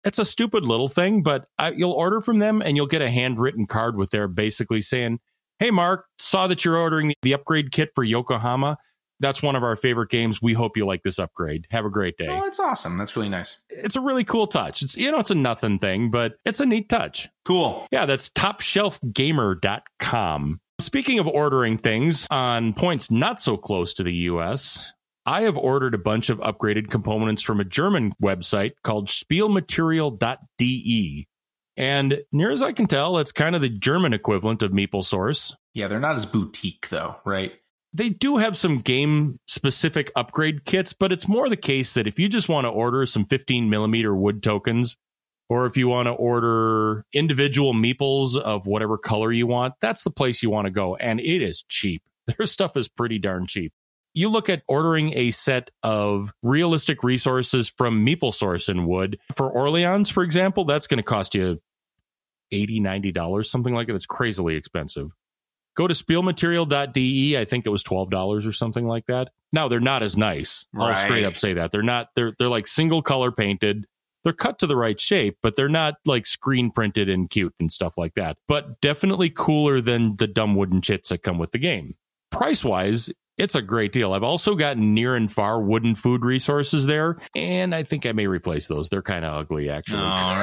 It's a stupid little thing, but I, you'll order from them and you'll get a handwritten card with there basically saying, Hey, Mark, saw that you're ordering the upgrade kit for Yokohama. That's one of our favorite games. We hope you like this upgrade. Have a great day.
Oh, that's awesome. That's really nice.
It's a really cool touch. It's, you know, it's a nothing thing, but it's a neat touch.
Cool.
Yeah, that's topshelfgamer.com. Speaking of ordering things on points not so close to the US, I have ordered a bunch of upgraded components from a German website called spielmaterial.de. And near as I can tell, it's kind of the German equivalent of MeepleSource.
Yeah, they're not as boutique though, right?
They do have some game specific upgrade kits, but it's more the case that if you just want to order some 15 millimeter wood tokens, or if you want to order individual meeples of whatever color you want, that's the place you want to go. And it is cheap. Their stuff is pretty darn cheap. You look at ordering a set of realistic resources from MeepleSource in wood for Orleans, for example, that's going to cost you 80 $90, something like that. It's crazily expensive. Go to spielmaterial.de. I think it was $12 or something like that. Now they're not as nice. I'll
Right.
straight up say that. They're not, they're, they're like single color painted. They're cut to the right shape, but they're not like screen printed and cute and stuff like that. But definitely cooler than the dumb wooden chits that come with the game. Price wise, it's a great deal. I've also got near and far wooden food resources there, and I think I may replace those. They're kind of ugly, actually.
Oh,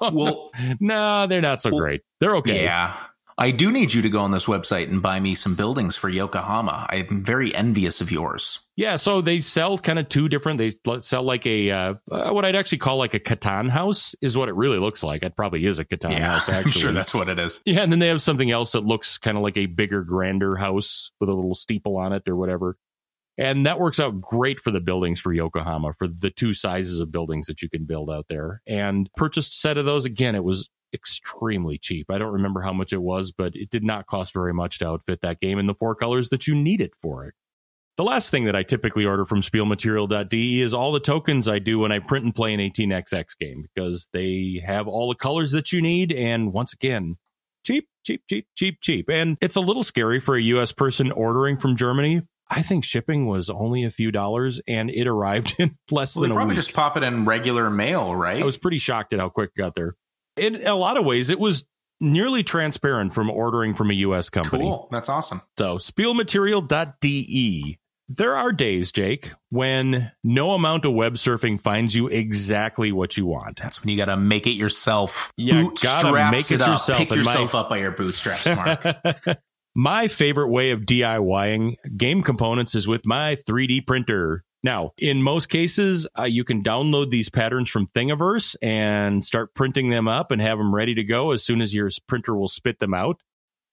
really? well,
no, they're not so
Well,
great. They're okay.
yeah. I do need you to go on this website and buy me some buildings for Yokohama. I'm very envious of yours.
Yeah, so they sell kind of two different. They sell like a uh, uh, what I'd actually call like a Catan house is what it really looks like. It probably is a Catan house.
I'm
Actually,
sure that's what it is.
yeah. And then they have something else that looks kind of like a bigger, grander house with a little steeple on it or whatever. And that works out great for the buildings for Yokohama for the two sizes of buildings that you can build out there. And purchased a set of those again. It was extremely cheap. I don't remember how much it was, but it did not cost very much to outfit that game in the four colors that you needed for it. The last thing that I typically order from spielmaterial.de is all the tokens I do when I print and play an 18xx game because they have all the colors that you need. And once again, cheap, cheap, cheap, cheap, cheap. And it's a little scary for a US person ordering from Germany. I think shipping was only a few dollars and it arrived in less
Well,
than
probably just pop it in regular mail, right?
I was pretty shocked at how quick it got there. In a lot of ways, it was nearly transparent from ordering from a US company.
cool. That's awesome.
So spielmaterial.de. There are days, Jake, when no amount of web surfing finds you exactly what you want.
That's when you got to make it yourself.
You gotta make it,
it
yourself.
Pick yourself my... up by your bootstraps, Mark.
my favorite way of DIYing game components is with my 3D printer. Now, in most cases, uh, you can download these patterns from Thingiverse and start printing them up and have them ready to go as soon as your printer will spit them out.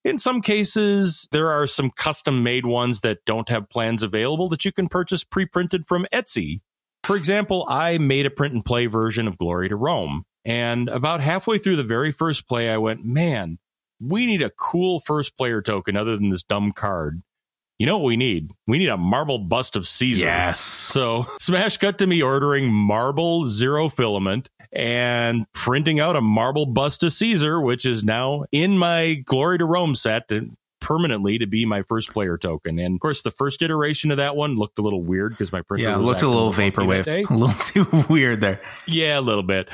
In some cases, there are some custom made ones that don't have plans available that you can purchase pre printed from Etsy. For example, I made a print and play version of Glory to Rome. And about halfway through the very first play, I went, man, we need a cool first player token other than this dumb card you know what we need? We need a marble bust of Caesar.
Yes.
So smash cut to me ordering marble zero filament and printing out a marble bust of Caesar, which is now in my Glory to Rome set permanently to be my first player token. And of course, the first iteration of that one looked a little weird because my printer
yeah, looked a little vaporwave, a little too weird there.
Yeah, a little bit.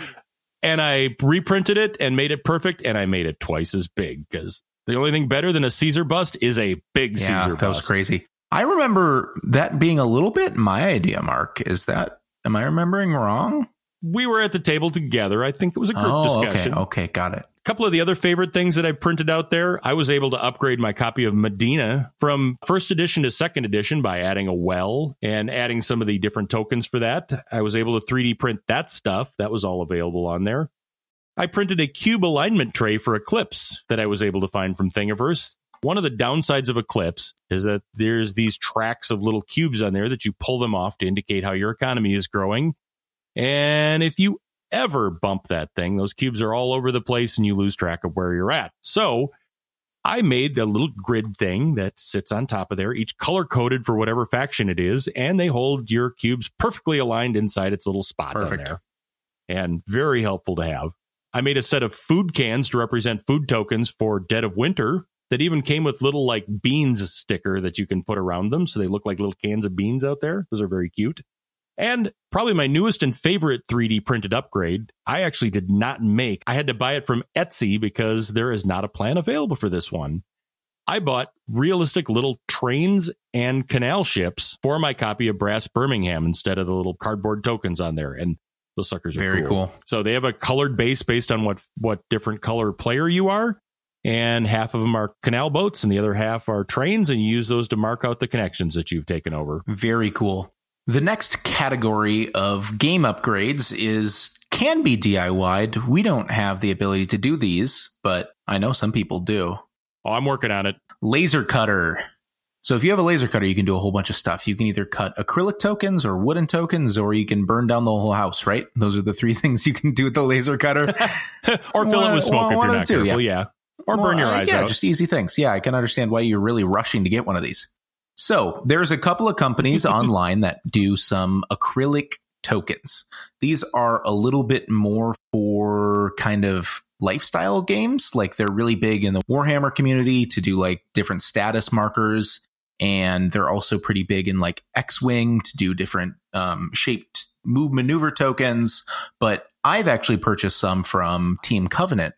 And I reprinted it and made it perfect, and I made it twice as big because the only thing better than a Caesar bust is a big yeah, Caesar bust.
That was crazy. I remember that being a little bit my idea, Mark. Is that, am I remembering wrong?
We were at the table together. I think it was a group
oh,
discussion.
Okay, okay, got it.
A couple of the other favorite things that I printed out there, I was able to upgrade my copy of Medina from first edition to second edition by adding a well and adding some of the different tokens for that. I was able to 3D print that stuff. That was all available on there. I printed a cube alignment tray for Eclipse that I was able to find from Thingiverse. One of the downsides of Eclipse is that there's these tracks of little cubes on there that you pull them off to indicate how your economy is growing. And if you ever bump that thing, those cubes are all over the place and you lose track of where you're at. So I made a little grid thing that sits on top of there, each color coded for whatever faction it is, and they hold your cubes perfectly aligned inside its little spot Perfect. on there. And very helpful to have. I made a set of food cans to represent food tokens for Dead of Winter that even came with little like beans sticker that you can put around them. So they look like little cans of beans out there. Those are very cute. And probably my newest and favorite 3D printed upgrade, I actually did not make. I had to buy it from Etsy because there is not a plan available for this one. I bought realistic little trains and canal ships for my copy of Brass Birmingham instead of the little cardboard tokens on there. And those suckers are
very cool.
cool. So they have a colored base based on what what different color player you are, and half of them are canal boats, and the other half are trains, and you use those to mark out the connections that you've taken over.
Very cool. The next category of game upgrades is can be DIY'd. We don't have the ability to do these, but I know some people do.
Oh, I'm working on it.
Laser cutter. So if you have a laser cutter, you can do a whole bunch of stuff. You can either cut acrylic tokens or wooden tokens, or you can burn down the whole house, right? Those are the three things you can do with the laser cutter.
or fill it with smoke if you're not careful, yeah. yeah. Or well, burn your uh, eyes
yeah,
out.
just easy things. Yeah, I can understand why you're really rushing to get one of these. So there's a couple of companies online that do some acrylic tokens. These are a little bit more for kind of lifestyle games. Like they're really big in the Warhammer community to do like different status markers and they're also pretty big in like X-wing to do different um, shaped move maneuver tokens. But I've actually purchased some from Team Covenant,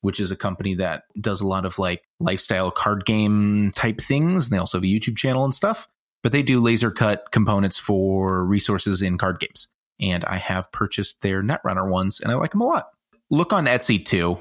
which is a company that does a lot of like lifestyle card game type things. And they also have a YouTube channel and stuff. But they do laser cut components for resources in card games. And I have purchased their Netrunner ones, and I like them a lot. Look on Etsy too.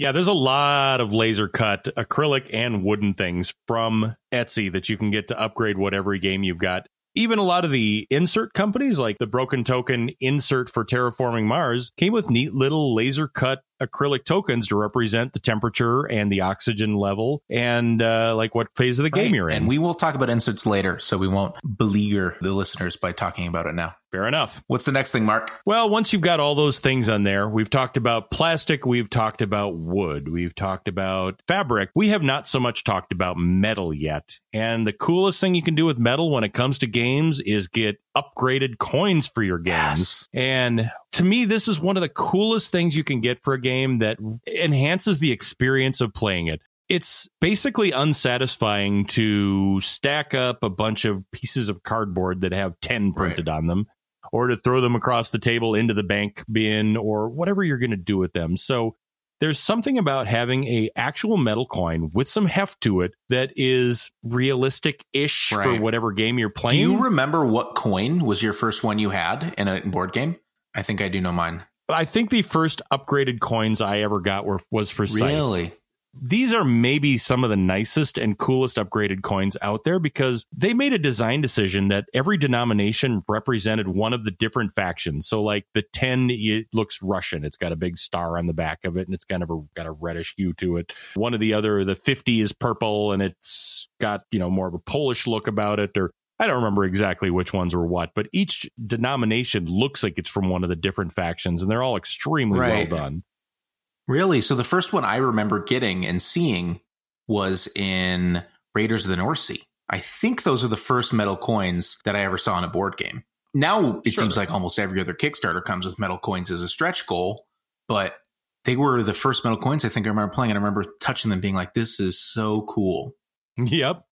Yeah, there's a lot of laser cut acrylic and wooden things from Etsy that you can get to upgrade whatever game you've got. Even a lot of the insert companies, like the Broken Token insert for Terraforming Mars, came with neat little laser cut acrylic tokens to represent the temperature and the oxygen level and uh, like what phase of the game you're in.
And we will talk about inserts later, so we won't beleaguer the listeners by talking about it now.
Fair enough.
What's the next thing, Mark?
Well, once you've got all those things on there, we've talked about plastic, we've talked about wood, we've talked about fabric. We have not so much talked about metal yet. And the coolest thing you can do with metal when it comes to games is get upgraded coins for your games. Yes. And to me, this is one of the coolest things you can get for a game that enhances the experience of playing it it's basically unsatisfying to stack up a bunch of pieces of cardboard that have 10 printed right. on them or to throw them across the table into the bank bin or whatever you're going to do with them. So there's something about having a actual metal coin with some heft to it that is realistic ish
Right.
for whatever game you're playing.
Do you remember what coin was your first one you had in a board game? I think I do know mine.
I think the first upgraded coins I ever got were was for Scythe.
Really?
These are maybe some of the nicest and coolest upgraded coins out there because they made a design decision that every denomination represented one of the different factions. So like the 10 it looks Russian. It's got a big star on the back of it and it's kind of a, got a reddish hue to it. One of the other the 50 is purple and it's got, you know, more of a Polish look about it or I don't remember exactly which ones were what, but each denomination looks like it's from one of the different factions and they're all extremely
Right.
well done.
Really? So the first one I remember getting and seeing was in Raiders of the North Sea. I think those are the first metal coins that I ever saw in a board game. Now it
Sure.
seems like almost every other Kickstarter comes with metal coins as a stretch goal, but they were the first metal coins I think I remember playing and I remember touching them being like, this is so cool.
Yep.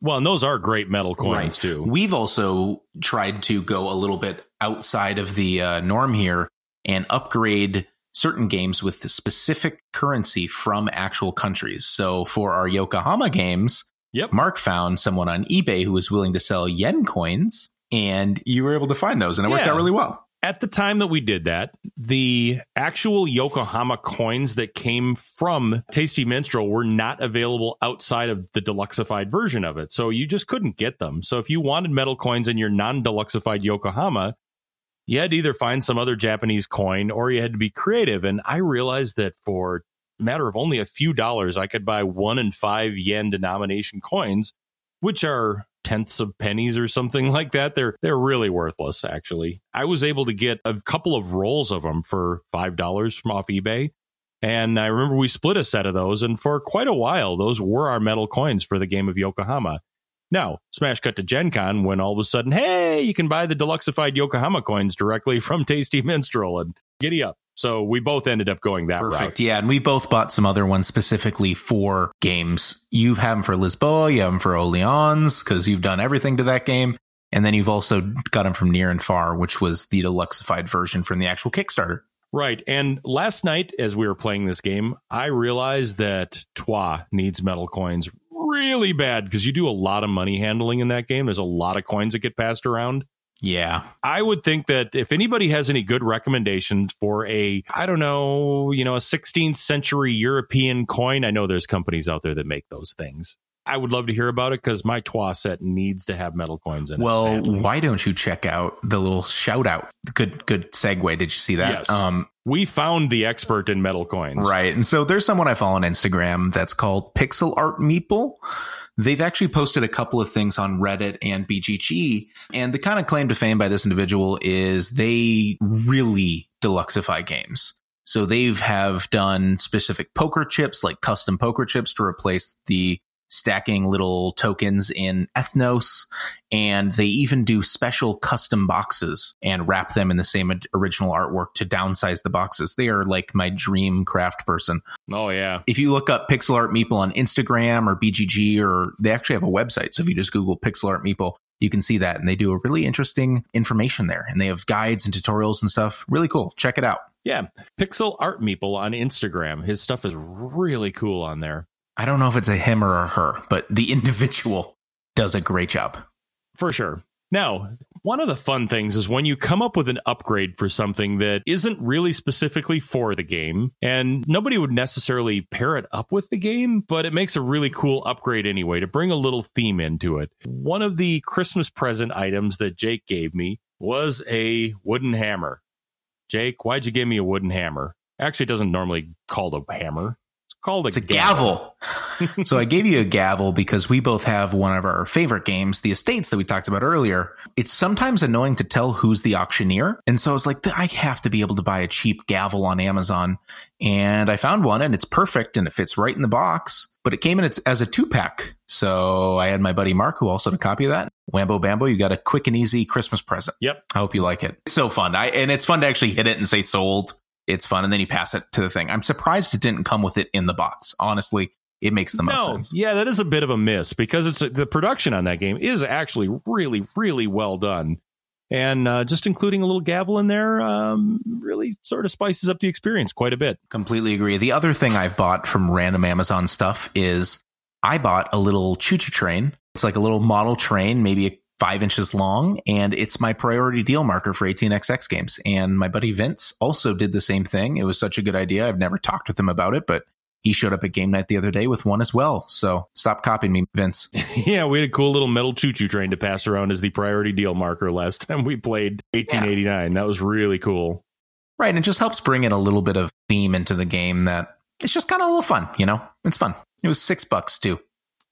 Well, and those are great metal coins too.
We've also tried to go a little bit outside of the uh, norm here and upgrade certain games with the specific currency from actual countries. So for our Yokohama games,
Yep.
Mark found someone on eBay who was willing to sell yen coins, and you were able to find those, and it worked out really well.
At the time that we did that, the actual Yokohama coins that came from Tasty Minstrel were not available outside of the deluxified version of it. So you just couldn't get them. So if you wanted metal coins in your non deluxified Yokohama, you had to either find some other Japanese coin or you had to be creative. And I realized that for a matter of only a few dollars, I could buy one and five yen denomination coins, which are tenths of pennies or something like that. They're they're really worthless, actually. I was able to get a couple of rolls of them for five dollars from off eBay. And I remember we split a set of those, and for quite a while, those were our metal coins for the game of Yokohama. Now, smash cut to Gen Con when all of a sudden, hey, you can buy the deluxified Yokohama coins directly from Tasty Minstrel and giddy up. So we both ended up going that
Perfect.
route.
Yeah, and we both bought some other ones specifically for games. You have had them for Lisboa, you have them for Oleans because you've done everything to that game, and then you've also got them from Near and Far, which was the deluxified version from the actual Kickstarter.
Right. And last night, as we were playing this game, I realized that Troyes needs metal coins really bad because you do a lot of money handling in that game. There's a lot of coins that get passed around.
Yeah,
I would think that if anybody has any good recommendations for a, I don't know, you know, a 16th century European coin, I know there's companies out there that make those things. I would love to hear about it because my Troyes set needs to have metal coins in
Well,
it. badly.
why don't you check out the little shout out? Good, good segue. Did you see that?
Yes.
Um,
we found the expert in metal coins.
right. And so there's someone I follow on Instagram that's called Pixel Art Meeple. They've actually posted a couple of things on Reddit and BGG. And the kind of claim to fame by this individual is they really deluxify games. So they've have done specific poker chips, like custom poker chips to replace the stacking little tokens in Ethnos. And they even do special custom boxes and wrap them in the same original artwork to downsize the boxes. They are like my dream craft person.
Oh, yeah.
If you look up Pixel Art Meeple on Instagram or BGG, or they actually have a website. So if you just Google Pixel Art Meeple, you can see that. And they do a really interesting information there. And they have guides and tutorials and stuff. Really cool. Check it out.
Yeah, Pixel Art Meeple on Instagram. His stuff is really cool on there.
I don't know if it's a him or a her, but the individual does a great job.
For sure. Now, one of the fun things is when you come up with an upgrade for something that isn't really specifically for the game, and nobody would necessarily pair it up with the game, but it makes a really cool upgrade anyway to bring a little theme into it. One of the Christmas present items that Jake gave me was a wooden hammer. Jake, why'd you give me a wooden hammer? Actually, it doesn't normally called a hammer. It's called a,
It's a gavel. so I gave you a gavel because we both have one of our favorite games, the estates that we talked about earlier. It's sometimes annoying to tell who's the auctioneer. And so I was like, I have to be able to buy a cheap gavel on Amazon. And I found one and it's perfect and it fits right in the box, but it came in as a two pack. So I had my buddy Mark who also had a copy of that. Wambo Bambo, you got a quick and easy Christmas present.
Yep.
I hope you like it. It's so fun. I, and it's fun to actually hit it and say sold. It's fun. And then you pass it to the thing. I'm surprised it didn't come with it in the box. Honestly, it makes the most sense.
Yeah, that is a bit of a miss because it's the production on that game is actually really, really well done. And uh, just including a little gavel in there um, really really sort of spices up the experience quite a bit.
Completely agree. The other thing I've bought from random Amazon stuff is I bought a little choo choo train. It's like a little model train, maybe five inches long, and it's my priority deal marker for 18xx games. And my buddy Vince also did the same thing. It was such a good idea. I've never talked with him about it, but he showed up at game night the other day with one as well. So stop copying me, Vince.
yeah, we had a cool little metal choo choo train to pass around as the priority deal marker last time we played 1889. Yeah. That was really cool.
Right. And it just helps bring in a little bit of theme into the game that it's just kind of a little fun, you know? It's fun. It was six bucks too.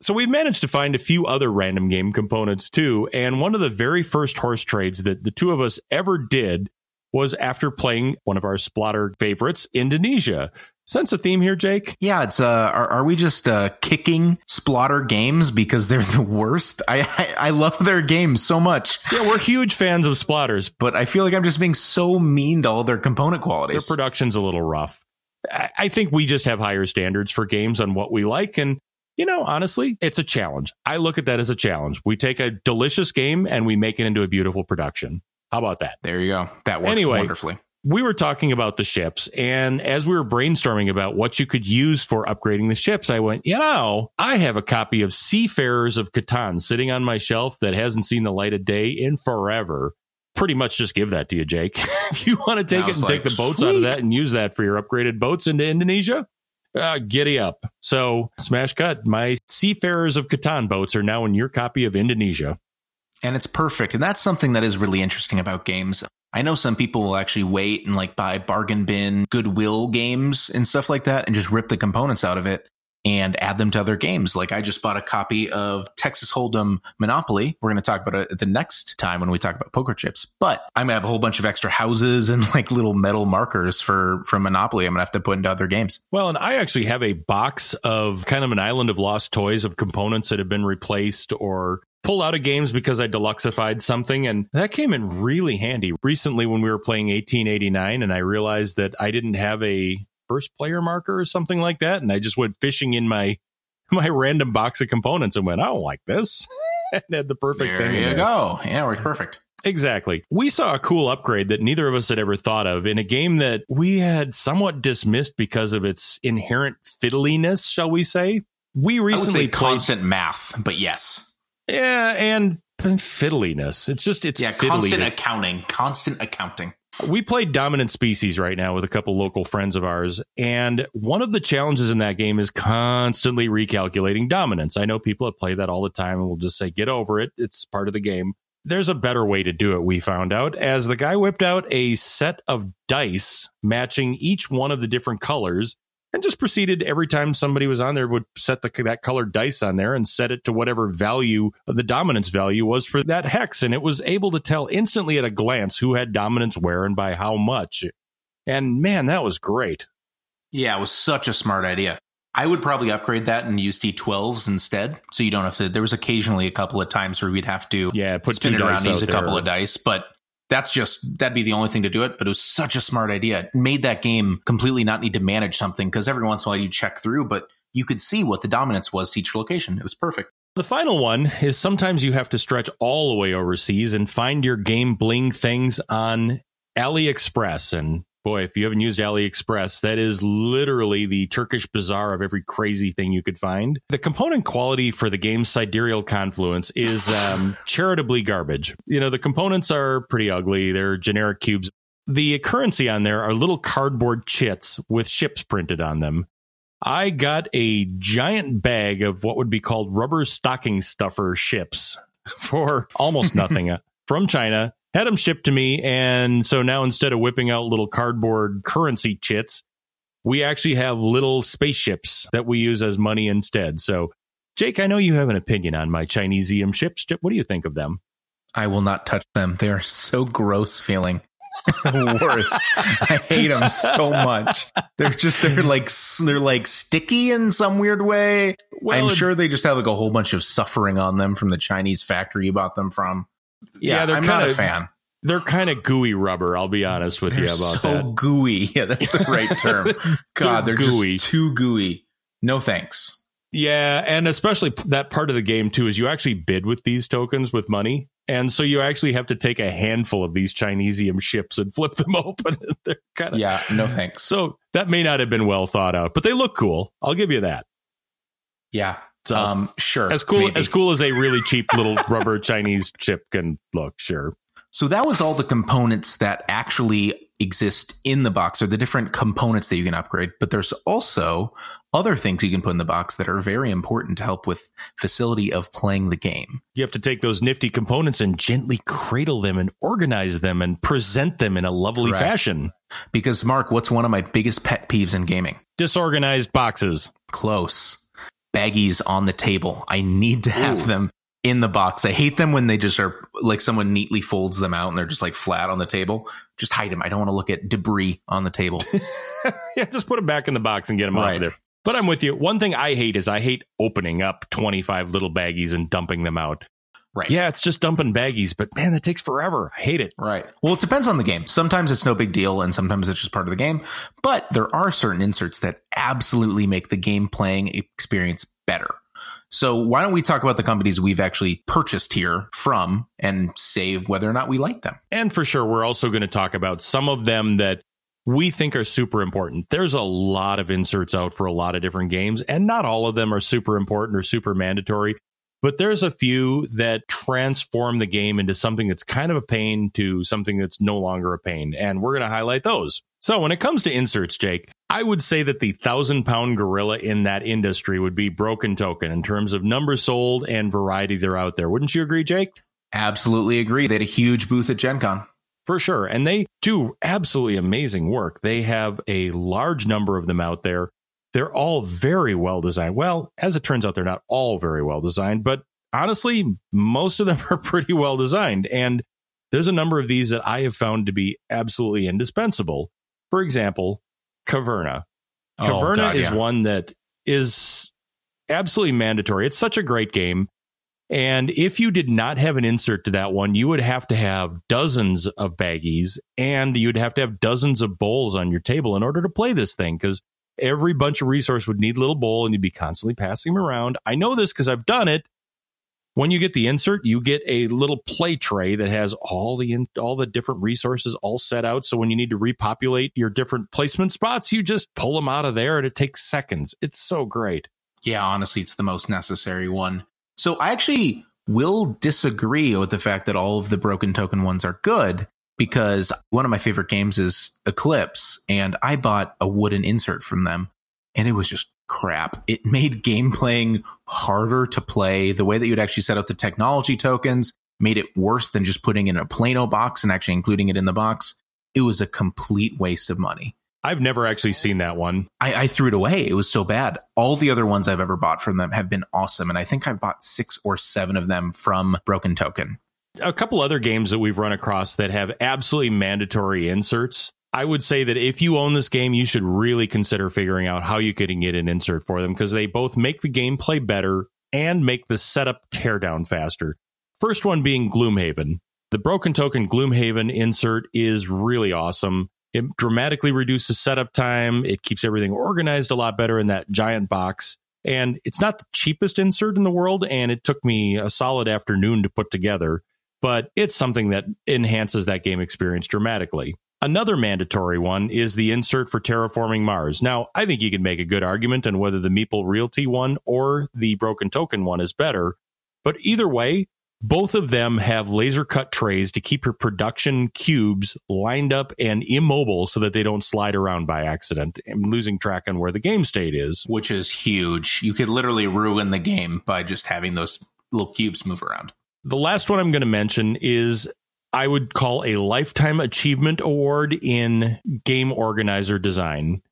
So we managed to find a few other random game components too. And one of the very first horse trades that the two of us ever did was after playing one of our Splotter favorites, Indonesia. Sense a theme here, Jake?
Yeah, it's uh are, are we just uh kicking Splotter games because they're the worst? I, I, I love their games so much.
Yeah, we're huge fans of Splotters,
but I feel like I'm just being so mean to all their component qualities.
Their production's a little rough. I, I think we just have higher standards for games on what we like and you know, honestly, it's a challenge. I look at that as a challenge. We take a delicious game and we make it into a beautiful production. How about that?
There you go. That works anyway, wonderfully
we were talking about the ships and as we were brainstorming about what you could use for upgrading the ships, I went, you know, I have a copy of Seafarers of Catan sitting on my shelf that hasn't seen the light of day in forever. Pretty much just give that to you, Jake. if you want to take it and like, take the boats sweet. out of that and use that for your upgraded boats into Indonesia, uh, giddy up. So, smash cut. My Seafarers of Catan boats are now in your copy of Indonesia.
And it's perfect. And that's something that is really interesting about games. I know some people will actually wait and like buy bargain bin Goodwill games and stuff like that and just rip the components out of it and add them to other games. Like I just bought a copy of Texas Hold'em Monopoly. We're going to talk about it the next time when we talk about poker chips. But I'm going to have a whole bunch of extra houses and like little metal markers for from Monopoly. I'm going to have to put into other games.
Well, and I actually have a box of kind of an island of lost toys of components that have been replaced or pulled out of games because I deluxified something, and that came in really handy recently when we were playing 1889, and I realized that I didn't have a first player marker or something like that, and I just went fishing in my my random box of components and went, I don't like this, and had the perfect
there
thing.
There you go. Yeah, worked perfect.
Exactly. We saw a cool upgrade that neither of us had ever thought of in a game that we had somewhat dismissed because of its inherent fiddliness, shall we say. We recently
played constant math, but yes.
Yeah, and fiddliness. It's just it's
yeah, constant accounting, constant accounting.
We played Dominant Species right now with a couple local friends of ours, and one of the challenges in that game is constantly recalculating dominance. I know people that play that all the time and will just say, "Get over it; it's part of the game." There's a better way to do it. We found out as the guy whipped out a set of dice matching each one of the different colors and just proceeded every time somebody was on there would set the, that colored dice on there and set it to whatever value the dominance value was for that hex. And it was able to tell instantly at a glance who had dominance where and by how much. And man, that was great.
Yeah, it was such a smart idea. I would probably upgrade that and use D12s instead. So you don't have to. There was occasionally a couple of times where we'd have to
yeah, put
spin it around
and
use a couple of dice. But that's just that'd be the only thing to do it but it was such a smart idea. It made that game completely not need to manage something because every once in a while you check through but you could see what the dominance was to each location. It was perfect.
The final one is sometimes you have to stretch all the way overseas and find your game bling things on AliExpress and boy, if you haven't used AliExpress, that is literally the Turkish bazaar of every crazy thing you could find. The component quality for the game sidereal confluence is um, charitably garbage. You know, the components are pretty ugly. They're generic cubes. The currency on there are little cardboard chits with ships printed on them. I got a giant bag of what would be called rubber stocking stuffer ships for almost nothing from China had them shipped to me. And so now instead of whipping out little cardboard currency chits, we actually have little spaceships that we use as money instead. So, Jake, I know you have an opinion on my Chinesium ships. What do you think of them?
I will not touch them. They are so gross feeling. Worse. I hate them so much. They're just they're like they're like sticky in some weird way. Well, I'm sure they just have like a whole bunch of suffering on them from the Chinese factory you bought them from. Yeah, yeah they're I'm kind not of, a fan.
They're kind of gooey rubber. I'll be honest with
they're
you about
so
that.
gooey. Yeah, that's the right term. God, they're, they're gooey. just too gooey. No thanks.
Yeah, and especially that part of the game too is you actually bid with these tokens with money, And so you actually have to take a handful of these Chinesium ships and flip them open. They're kind of
Yeah, no thanks.
So that may not have been well thought out, but they look cool. I'll give you that.
yeah,
So
um, sure.
as cool
maybe.
as cool as a really cheap little rubber Chinese chip can look, sure.
So that was all the components that actually exist in the box, or the different components that you can upgrade. But there's also other things you can put in the box that are very important to help with facility of playing the game.
You have to take those nifty components and gently cradle them and organize them and present them in a lovely
Correct.
fashion.
Because Mark, what's one of my biggest pet peeves in gaming?
Disorganized boxes.
Close. Baggies on the table. I need to have
Ooh.
them in the box. I hate them when they just are like someone neatly folds them out and they're just like flat on the table. Just hide them. I don't want to look at debris on the table.
yeah, just put them back in the box and get them out of there. But I'm with you. One thing I hate is I hate opening up 25 little baggies and dumping them out.
Right.
Yeah, it's just dumping baggies, but man, that takes forever. I hate it.
Right. Well, it depends on the game. Sometimes it's no big deal and sometimes it's just part of the game. But there are certain inserts that absolutely make the game playing experience better. So why don't we talk about the companies we've actually purchased here from and say whether or not we like them?
And for sure, we're also going to talk about some of them that we think are super important. There's a lot of inserts out for a lot of different games, and not all of them are super important or super mandatory. But there's a few that transform the game into something that's kind of a pain to something that's no longer a pain. And we're going to highlight those. So when it comes to inserts, Jake, I would say that the thousand pound gorilla in that industry would be Broken Token in terms of numbers sold and variety they're out there. Wouldn't you agree, Jake?
Absolutely agree. They had a huge booth at Gen Con.
For sure. And they do absolutely amazing work. They have a large number of them out there. They're all very well designed. Well, as it turns out, they're not all very well designed, but honestly, most of them are pretty well designed. And there's a number of these that I have found to be absolutely indispensable. For example, Caverna. Oh, Caverna
Oh, God,
is
yeah.
one that is absolutely mandatory. It's such a great game. And if you did not have an insert to that one, you would have to have dozens of baggies and you'd have to have dozens of bowls on your table in order to play this thing because every bunch of resource would need a little bowl and you'd be constantly passing them around. I know this because I've done it. When you get the insert, you get a little play tray that has all the in, all the different resources all set out. So when you need to repopulate your different placement spots, you just pull them out of there and it takes seconds. It's so great.
Yeah, honestly, it's the most necessary one. So I actually will disagree with the fact that all of the broken token ones are good because one of my favorite games is Eclipse, and I bought a wooden insert from them, and it was just crap. It made game playing harder to play. The way that you'd actually set up the technology tokens made it worse than just putting in a Plano box and actually including it in the box. It was a complete waste of money.
I've never actually seen that one.
I, I threw it away. It was so bad. All the other ones I've ever bought from them have been awesome. And I think I've bought six or seven of them from Broken Token.
A couple other games that we've run across that have absolutely mandatory inserts. I would say that if you own this game, you should really consider figuring out how you can get an insert for them because they both make the gameplay better and make the setup teardown faster. First one being Gloomhaven. The Broken Token Gloomhaven insert is really awesome. It dramatically reduces setup time. It keeps everything organized a lot better in that giant box. And it's not the cheapest insert in the world. And it took me a solid afternoon to put together, but it's something that enhances that game experience dramatically. Another mandatory one is the insert for terraforming Mars. Now, I think you can make a good argument on whether the Meeple Realty one or the Broken Token one is better. But either way, both of them have laser cut trays to keep your production cubes lined up and immobile so that they don't slide around by accident and losing track on where the game state is.
which is huge. You could literally ruin the game by just having those little cubes move around.
The last one I'm going to mention is I would call a lifetime achievement award in game organizer design.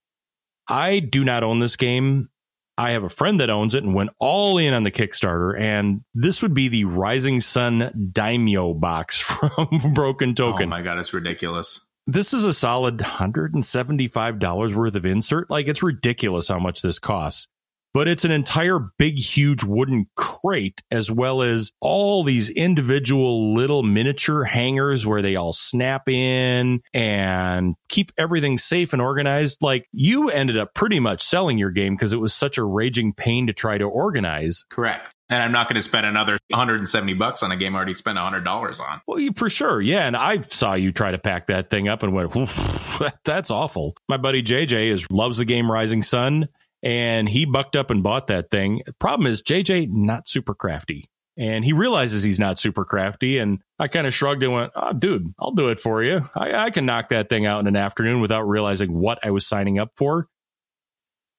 I do not own this game. I have a friend that owns it and went all in on the Kickstarter. And this would be the Rising Sun Daimyo box from Broken Token.
Oh my god, it's ridiculous.
this is a solid $175 worth of insert. Like it's ridiculous how much this costs. But it's an entire big, huge wooden crate, as well as all these individual little miniature hangers where they all snap in and keep everything safe and organized. Like you ended up pretty much selling your game because it was such a raging pain to try to organize.
Correct. And I'm not going to spend another 170 bucks on a game I already spent $100 on.
Well, you, for sure. Yeah. And I saw you try to pack that thing up and went, that's awful. My buddy JJ is loves the game Rising Sun and he bucked up and bought that thing. Problem is JJ not super crafty and he realizes he's not super crafty. And I kind of shrugged and went, oh, dude, I'll do it for you. I, I can knock that thing out in an afternoon without realizing what I was signing up for.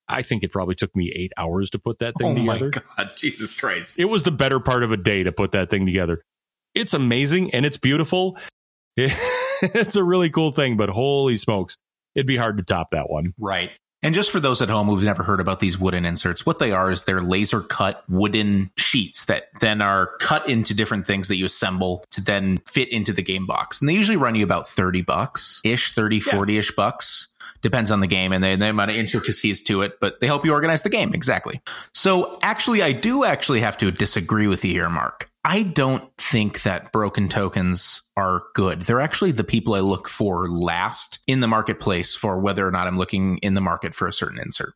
I think it probably took me eight hours to put that thing
oh
together.
my God, Jesus Christ.
It was the better part of a day to put that thing together. It's amazing and it's beautiful. It's a really cool thing, but holy smokes, it'd be hard to top that one.
Right. And just for those at home who've never heard about these wooden inserts, what they are is they're laser cut wooden sheets that then are cut into different things that you assemble to then fit into the game box. And they usually run you about 30 bucks ish, 30, 40 ish bucks depends on the game and the, the amount of intricacies to it, but they help you organize the game. Exactly. So actually, I do actually have to disagree with you here, Mark. I don't think that broken tokens are good. They're actually the people I look for last in the marketplace for whether or not I'm looking in the market for a certain insert.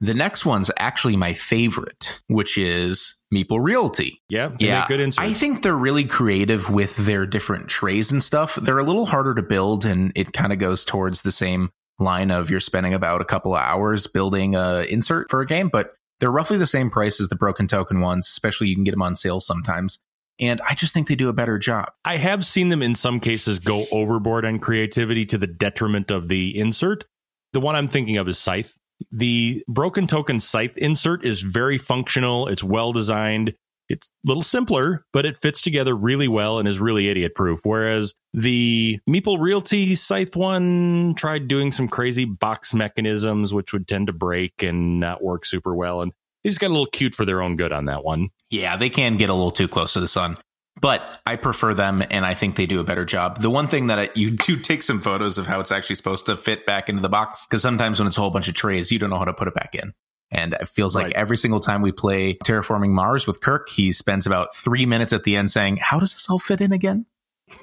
The next one's actually my favorite, which is Meeple Realty.
Yeah, yeah. good inserts.
I think they're really creative with their different trays and stuff. They're a little harder to build, and it kind of goes towards the same line of you're spending about a couple of hours building a insert for a game, but they're roughly the same price as the broken token ones, especially you can get them on sale sometimes. And I just think they do a better job.
I have seen them in some cases go overboard on creativity to the detriment of the insert. The one I'm thinking of is Scythe. The broken token Scythe insert is very functional. It's well designed. It's a little simpler, but it fits together really well and is really idiot proof. Whereas the Meeple Realty Scythe one tried doing some crazy box mechanisms, which would tend to break and not work super well. And these got a little cute for their own good on that one.
Yeah, they can get a little too close to the sun. But I prefer them, and I think they do a better job. The one thing that I, you do take some photos of how it's actually supposed to fit back into the box, because sometimes when it's a whole bunch of trays, you don't know how to put it back in. And it feels like right. every single time we play Terraforming Mars with Kirk, he spends about three minutes at the end saying, How does this all fit in again?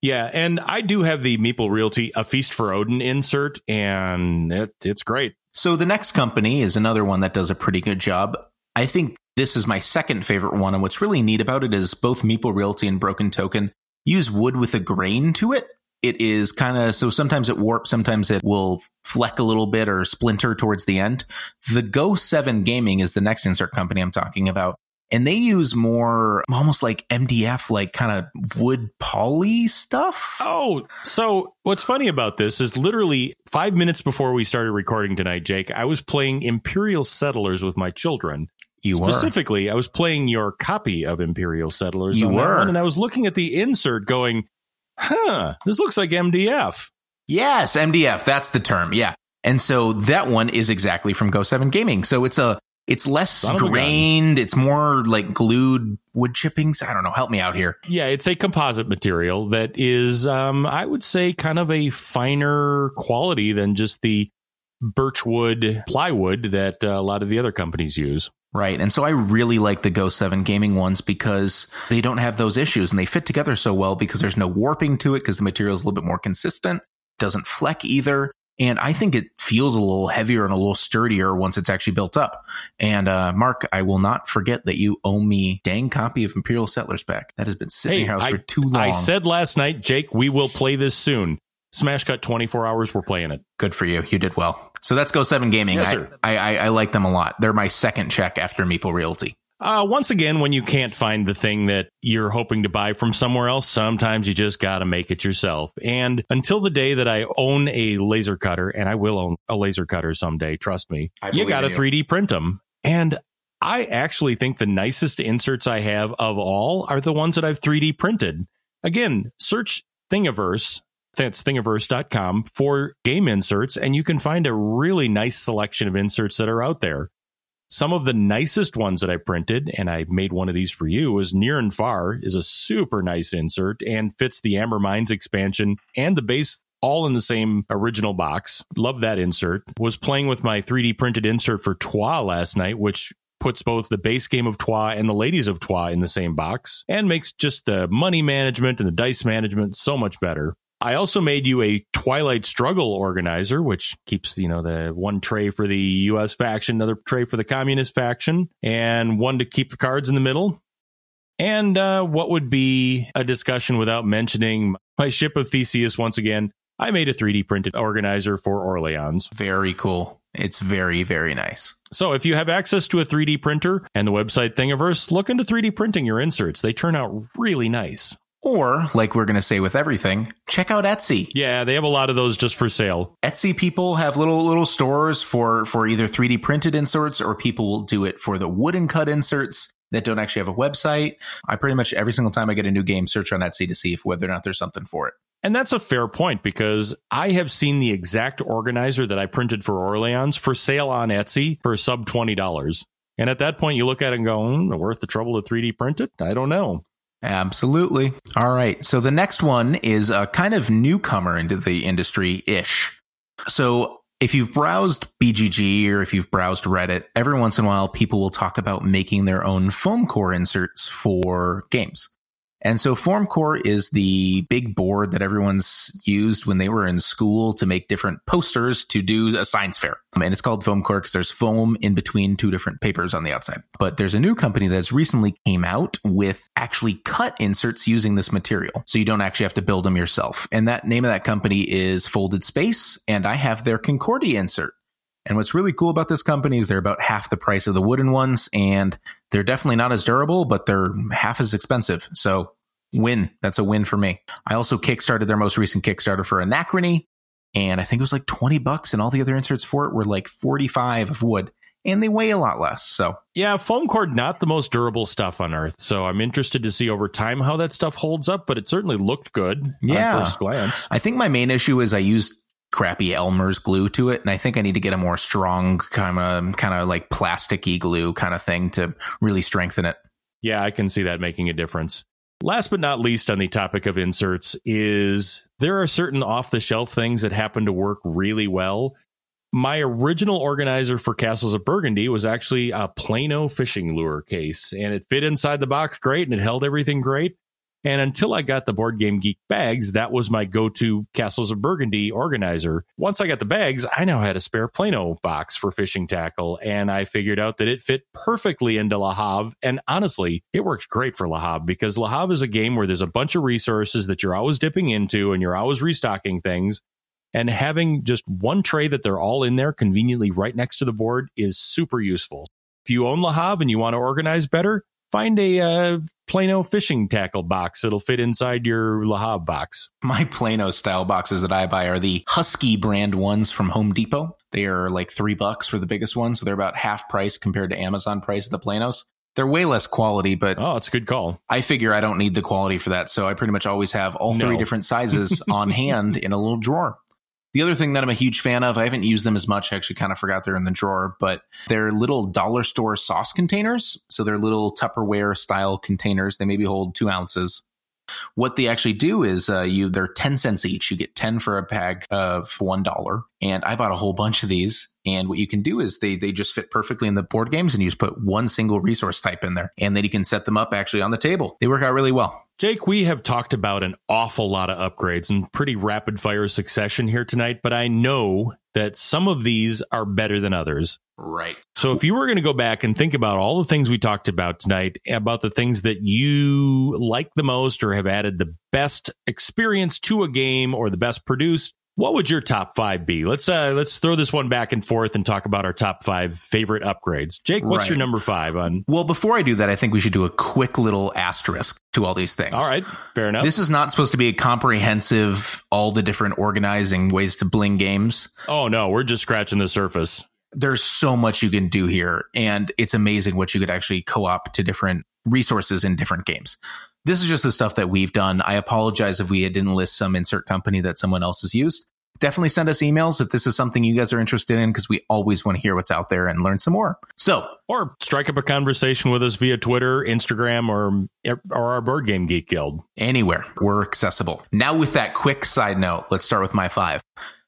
yeah, and I do have the Meeple Realty A Feast for Odin insert, and it, it's great.
So the next company is another one that does a pretty good job. I think this is my second favorite one, and what's really neat about it is both Meeple Realty and Broken Token use wood with a grain to it it is kind of so sometimes it warps, sometimes it will fleck a little bit or splinter towards the end. The Go 7 Gaming is the next insert company I'm talking about. And they use more almost like MDF, like kind of wood poly stuff.
Oh, so what's funny about this is literally five minutes before we started recording tonight, Jake, I was playing Imperial Settlers with my children.
You
Specifically,
were.
I was playing your copy of Imperial Settlers.
You were.
and I was looking at the insert going, huh, this looks like MDF.
Yes, MDF. That's the term. Yeah. And so that one is exactly from Go 7 Gaming. So it's a, it's less grained. It's more like glued wood chippings. I don't know. Help me out here.
Yeah, it's a composite material that is, um, I would say, kind of a finer quality than just the birchwood plywood that uh, a lot of the other companies use.
Right. And so I really like the Go 7 gaming ones because they don't have those issues and they fit together so well because there's no warping to it because the material is a little bit more consistent, doesn't fleck either. And I think it feels a little heavier and a little sturdier once it's actually built up. And uh, Mark, I will not forget that you owe me dang copy of Imperial Settlers back. That has been sitting hey, in your house I, for too long.
I said last night, Jake, we will play this soon. Smash Cut 24 hours, we're playing it.
Good for you. You did well. So that's Go Seven Gaming. Yes, sir. I, I, I like them a lot. They're my second check after Meeple Realty.
Uh, once again, when you can't find the thing that you're hoping to buy from somewhere else, sometimes you just got to make it yourself. And until the day that I own a laser cutter, and I will own a laser cutter someday, trust me, you got to 3D print them. And I actually think the nicest inserts I have of all are the ones that I've 3D printed. Again, search Thingiverse that's thingiverse.com for game inserts, and you can find a really nice selection of inserts that are out there. Some of the nicest ones that I printed, and I made one of these for you, was Near and Far is a super nice insert and fits the Amber Mines expansion and the base all in the same original box. Love that insert. Was playing with my 3D printed insert for Troyes last night, which puts both the base game of Troyes and the ladies of Troyes in the same box and makes just the money management and the dice management so much better. I also made you a Twilight Struggle organizer, which keeps, you know, the one tray for the US faction, another tray for the communist faction, and one to keep the cards in the middle. And uh, what would be a discussion without mentioning my ship of Theseus once again? I made a 3D printed organizer for Orleans.
Very cool. It's very, very nice.
So if you have access to a 3D printer and the website Thingiverse, look into 3D printing your inserts. They turn out really nice.
Or, like we're going to say with everything, check out Etsy.
Yeah, they have a lot of those just for sale.
Etsy people have little little stores for for either 3D printed inserts or people will do it for the wooden cut inserts that don't actually have a website. I pretty much every single time I get a new game search on Etsy to see if whether or not there's something for it.
And that's a fair point because I have seen the exact organizer that I printed for Orleans for sale on Etsy for sub $20. And at that point, you look at it and go, mm, worth the trouble to 3D print it? I don't know.
Absolutely. All right. So the next one is a kind of newcomer into the industry ish. So if you've browsed BGG or if you've browsed Reddit, every once in a while people will talk about making their own foam core inserts for games. And so FoamCore is the big board that everyone's used when they were in school to make different posters to do a science fair. And it's called FoamCore because there's foam in between two different papers on the outside. But there's a new company that's recently came out with actually cut inserts using this material. So you don't actually have to build them yourself. And that name of that company is Folded Space. And I have their Concordia insert. And what's really cool about this company is they're about half the price of the wooden ones, and they're definitely not as durable, but they're half as expensive. So win. That's a win for me. I also kickstarted their most recent Kickstarter for Anachrony, and I think it was like 20 bucks, and all the other inserts for it were like 45 of wood. And they weigh a lot less. So
yeah, foam core not the most durable stuff on earth. So I'm interested to see over time how that stuff holds up. But it certainly looked good.
Yeah,
first glance.
I think my main issue is I used crappy Elmer's glue to it, and I think I need to get a more strong kind of kind of like plasticky glue kind of thing to really strengthen it.
Yeah, I can see that making a difference. Last but not least on the topic of inserts is there are certain off the shelf things that happen to work really well. My original organizer for Castles of Burgundy was actually a Plano fishing lure case, and it fit inside the box great and it held everything great. And until I got the Board Game Geek bags, that was my go to Castles of Burgundy organizer. Once I got the bags, I now had a spare Plano box for fishing tackle, and I figured out that it fit perfectly into Le Havre. And honestly, it works great for Le Havre because Le Havre is a game where there's a bunch of resources that you're always dipping into and you're always restocking things. And having just one tray that they're all in there conveniently right next to the board is super useful. If you own Le Havre and you want to organize better, find a uh, Plano fishing tackle box. It'll fit inside your Le Havre box.
My Plano style boxes that I buy are the Husky brand ones from Home Depot. They are like three bucks for the biggest one, So they're about half price compared to Amazon price of the Planos. They're way less quality, but
oh, it's a good call.
I figure I don't need the quality for that. So I pretty much always have all three different sizes on hand in a little drawer. The other thing that I'm a huge fan of, I haven't used them as much. I actually kind of forgot they're in the drawer, but they're little dollar store sauce containers. So they're little Tupperware style containers. They maybe hold two ounces. What they actually do is uh, you they're 10 cents each. You get 10 for a bag of $1. And I bought a whole bunch of these. And what you can do is they they just fit perfectly in the board games and you just put one single resource type in there. And then you can set them up actually on the table. They work out really well.
Jake, we have talked about an awful lot of upgrades and pretty rapid fire succession here tonight, but I know that some of these are better than others.
Right.
So if you were going to go back and think about all the things we talked about tonight, about the things that you like the most or have added the best experience to a game or the best produced, what would your top five be? Let's uh let's throw this one back and forth and talk about our top five favorite upgrades. Jake, what's right. your number five on?
Well, before I do that, I think we should do a quick little asterisk to all these things.
All right, fair enough.
This is not supposed to be a comprehensive, all the different organizing ways to bling games.
Oh no, we're just scratching the surface.
There's so much you can do here, and it's amazing what you could actually co-op to different resources in different games. This is just the stuff that we've done. I apologize if we didn't list some insert company that someone else has used. Definitely send us emails if this is something you guys are interested in because we always want to hear what's out there and learn some more. So,
or strike up a conversation with us via Twitter, Instagram, or or our Board Game Geek Guild.
Anywhere we're accessible. Now, with that quick side note, let's start with my five.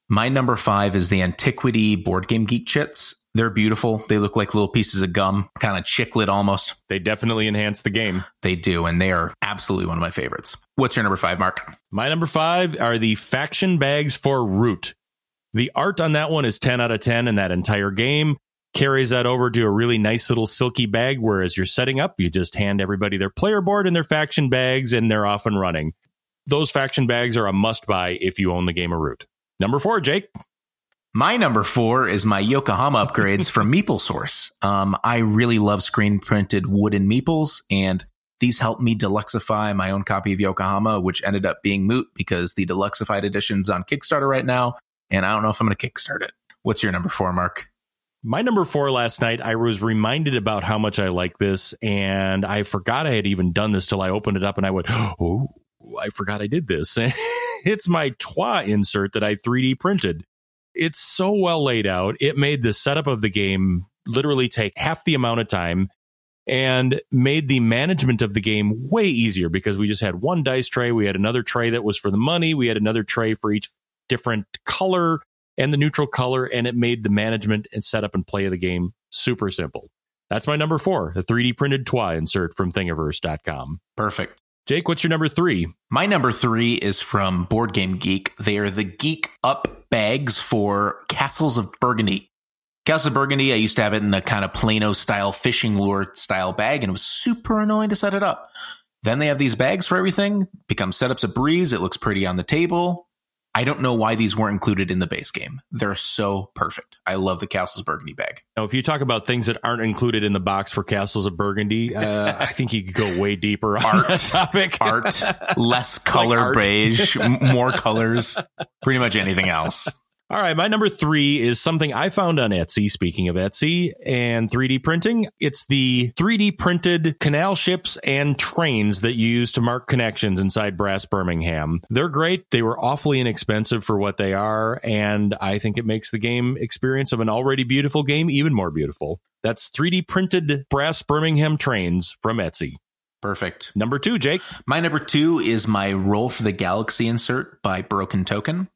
My number five is the Antiquity Board Game Geek chits. They're beautiful. They look like little pieces of gum, kind of chiclet almost.
They definitely enhance the game.
They do, and they are absolutely one of my favorites. What's your number five, Mark?
My number five are the faction bags for Root. The art on that one is 10 out of 10 in that entire game. Carries that over to a really nice little silky bag where as you're setting up, you just hand everybody their player board and their faction bags and they're off and running. Those faction bags are a must buy if you own the game of Root. Number four, Jake.
My number four is my Yokohama upgrades from Meeple Source. Um, I really love screen printed wooden meeples, and these help me deluxify my own copy of Yokohama, which ended up being moot because the deluxified edition's on Kickstarter right now, and I don't know if I'm going to kickstart it. What's your number four, Mark?
My number four last night, I was reminded about how much I like this, and I forgot I had even done this till I opened it up and I went, oh, I forgot I did this. it's my Troyes insert that I 3D printed it's so well laid out. It made the setup of the game literally take half the amount of time and made the management of the game way easier because we just had one dice tray. We had another tray that was for the money. We had another tray for each different color and the neutral color. And it made the management and setup and play of the game super simple. That's my number four, the 3D printed Troyes insert from thingiverse.com.
Perfect.
Jake, what's your number three?
My number three is from Board Game Geek. They are the Geek Up bags for Castles of Burgundy. Castles of Burgundy, I used to have it in a kind of Plano style fishing lure style bag, and it was super annoying to set it up. Then they have these bags for everything, become setups a breeze. It looks pretty on the table. I don't know why these weren't included in the base game. They're so perfect. I love the Castles of Burgundy bag.
Now, if you talk about things that aren't included in the box for Castles of Burgundy, uh, I think you could go way deeper on art, that topic.
art, less color like art. beige, more colors, pretty much anything else.
All right, my number three is something I found on Etsy. Speaking of Etsy and 3D printing, it's the 3D printed canal ships and trains that you use to mark connections inside Brass Birmingham. They're great. They were awfully inexpensive for what they are, and I think it makes the game experience of an already beautiful game even more beautiful. That's 3D printed Brass Birmingham trains from Etsy.
Perfect.
Number two, Jake.
My number two is my Roll for the Galaxy insert by Broken Token.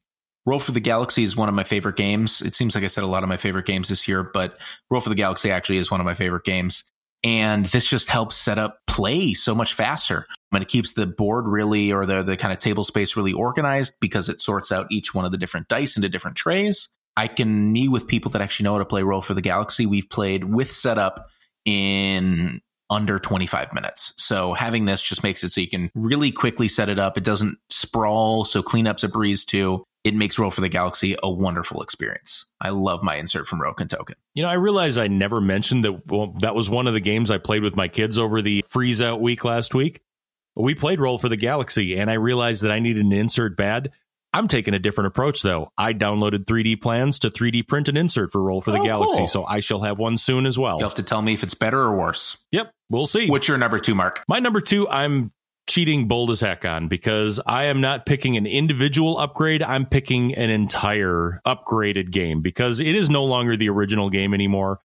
Roll for the Galaxy is one of my favorite games. It seems like I said a lot of my favorite games this year, but Roll for the Galaxy actually is one of my favorite games. And this just helps set up play so much faster. And it keeps the board really, or the, the kind of table space really organized because it sorts out each one of the different dice into different trays. I can, me with people that actually know how to play Roll for the Galaxy, we've played with setup in under 25 minutes. So having this just makes it so you can really quickly set it up. It doesn't sprawl. So cleanup's a breeze too it makes Roll for the Galaxy a wonderful experience. I love my insert from Broken Token.
You know, I realized I never mentioned that well, that was one of the games I played with my kids over the freeze out week last week. We played Roll for the Galaxy, and I realized that I needed an insert bad. I'm taking a different approach though. I downloaded 3D plans to 3D print an insert for Roll for the oh, Galaxy, cool. so I shall have one soon as well.
You'll have to tell me if it's better or worse.
Yep, we'll see.
What's your number two, Mark?
My number two, I'm cheating bold as heck on because I am not picking an individual upgrade. I'm picking an entire upgraded game because it is no longer the original game anymore.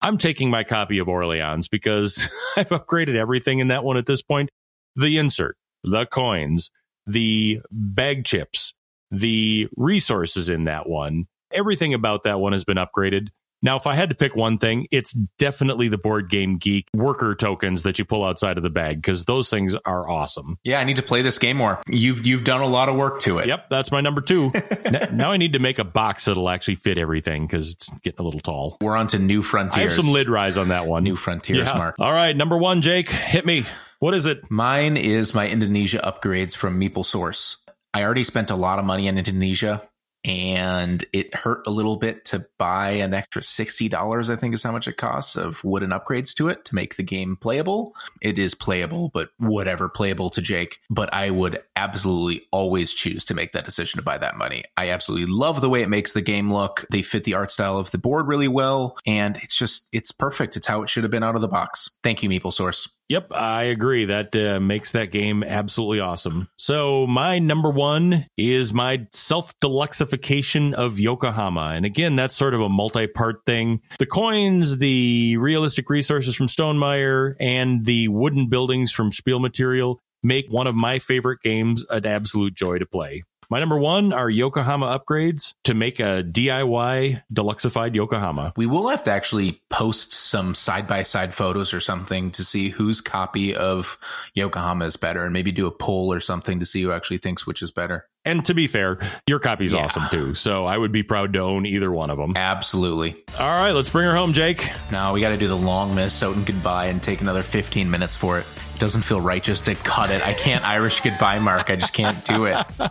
I'm taking my copy of Orleans because I've upgraded everything in that one at this point. The insert, the coins, the bag chips, the resources in that one. Everything about that one has been upgraded. Now, if I had to pick one thing, it's definitely the board game geek worker tokens that you pull outside of the bag because those things are awesome.
Yeah, I need to play this game more. You've you've done a lot of work to it.
Yep, that's my number two. now I need to make a box that'll actually fit everything because it's getting a little tall.
We're on to new frontiers. I
have some lid rise on that one.
New frontiers, yeah. Mark.
All right, number one, Jake, hit me. What is it?
Mine is my Indonesia upgrades from Meeple Source. I already spent a lot of money in Indonesia and it hurt a little bit to buy an extra $60 i think is how much it costs of wooden upgrades to it to make the game playable. It is playable but whatever playable to jake but i would absolutely always choose to make that decision to buy that money. I absolutely love the way it makes the game look. They fit the art style of the board really well and it's just it's perfect. It's how it should have been out of the box. Thank you meeple source
Yep, I agree. That uh, makes that game absolutely awesome. So my number one is my self deluxification of Yokohama. And again, that's sort of a multi-part thing. The coins, the realistic resources from Stonemaier, and the wooden buildings from Spiel Material make one of my favorite games an absolute joy to play. My number one are Yokohama upgrades to make a DIY deluxified Yokohama.
We will have to actually post some side by side photos or something to see whose copy of Yokohama is better and maybe do a poll or something to see who actually thinks which is better.
And to be fair, your copy's
Yeah.
awesome too. So I would be proud to own either one of them.
Absolutely.
All right, let's bring her home, Jake.
Now we got to do the long Minnesotan goodbye and take another 15 minutes for it. It doesn't feel right just to cut it. I can't Irish goodbye, Mark. I just can't do it.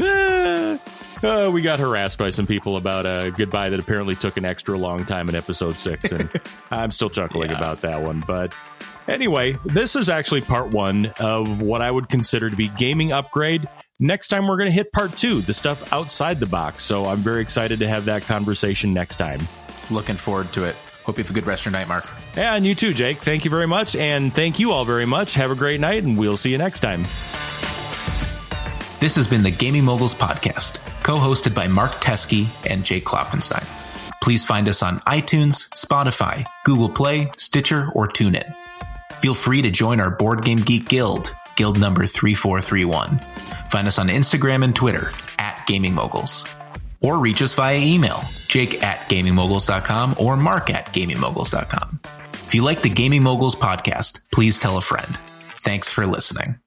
Uh, uh, we got harassed by some people about a goodbye that apparently took an extra long time in episode six, and I'm still chuckling
Yeah.
about that one. But anyway, this is actually part one of what I would consider to be gaming upgrade. Next time, we're going to hit part two, the stuff outside the box. So I'm very excited to have that conversation next time.
Looking forward to it. Hope you have a good rest of your night, Mark.
And you too, Jake. Thank you very much. And thank you all very much. Have a great night, and we'll see you next time.
This has been the Gaming Moguls Podcast, co hosted by Mark Teskey and Jake Klopfenstein. Please find us on iTunes, Spotify, Google Play, Stitcher, or TuneIn. Feel free to join our Board Game Geek Guild, guild number 3431. Find us on Instagram and Twitter at Gaming Moguls. Or reach us via email, jake at gamingmoguls.com or mark at gamingmoguls.com. If you like the Gaming Moguls podcast, please tell a friend. Thanks for listening.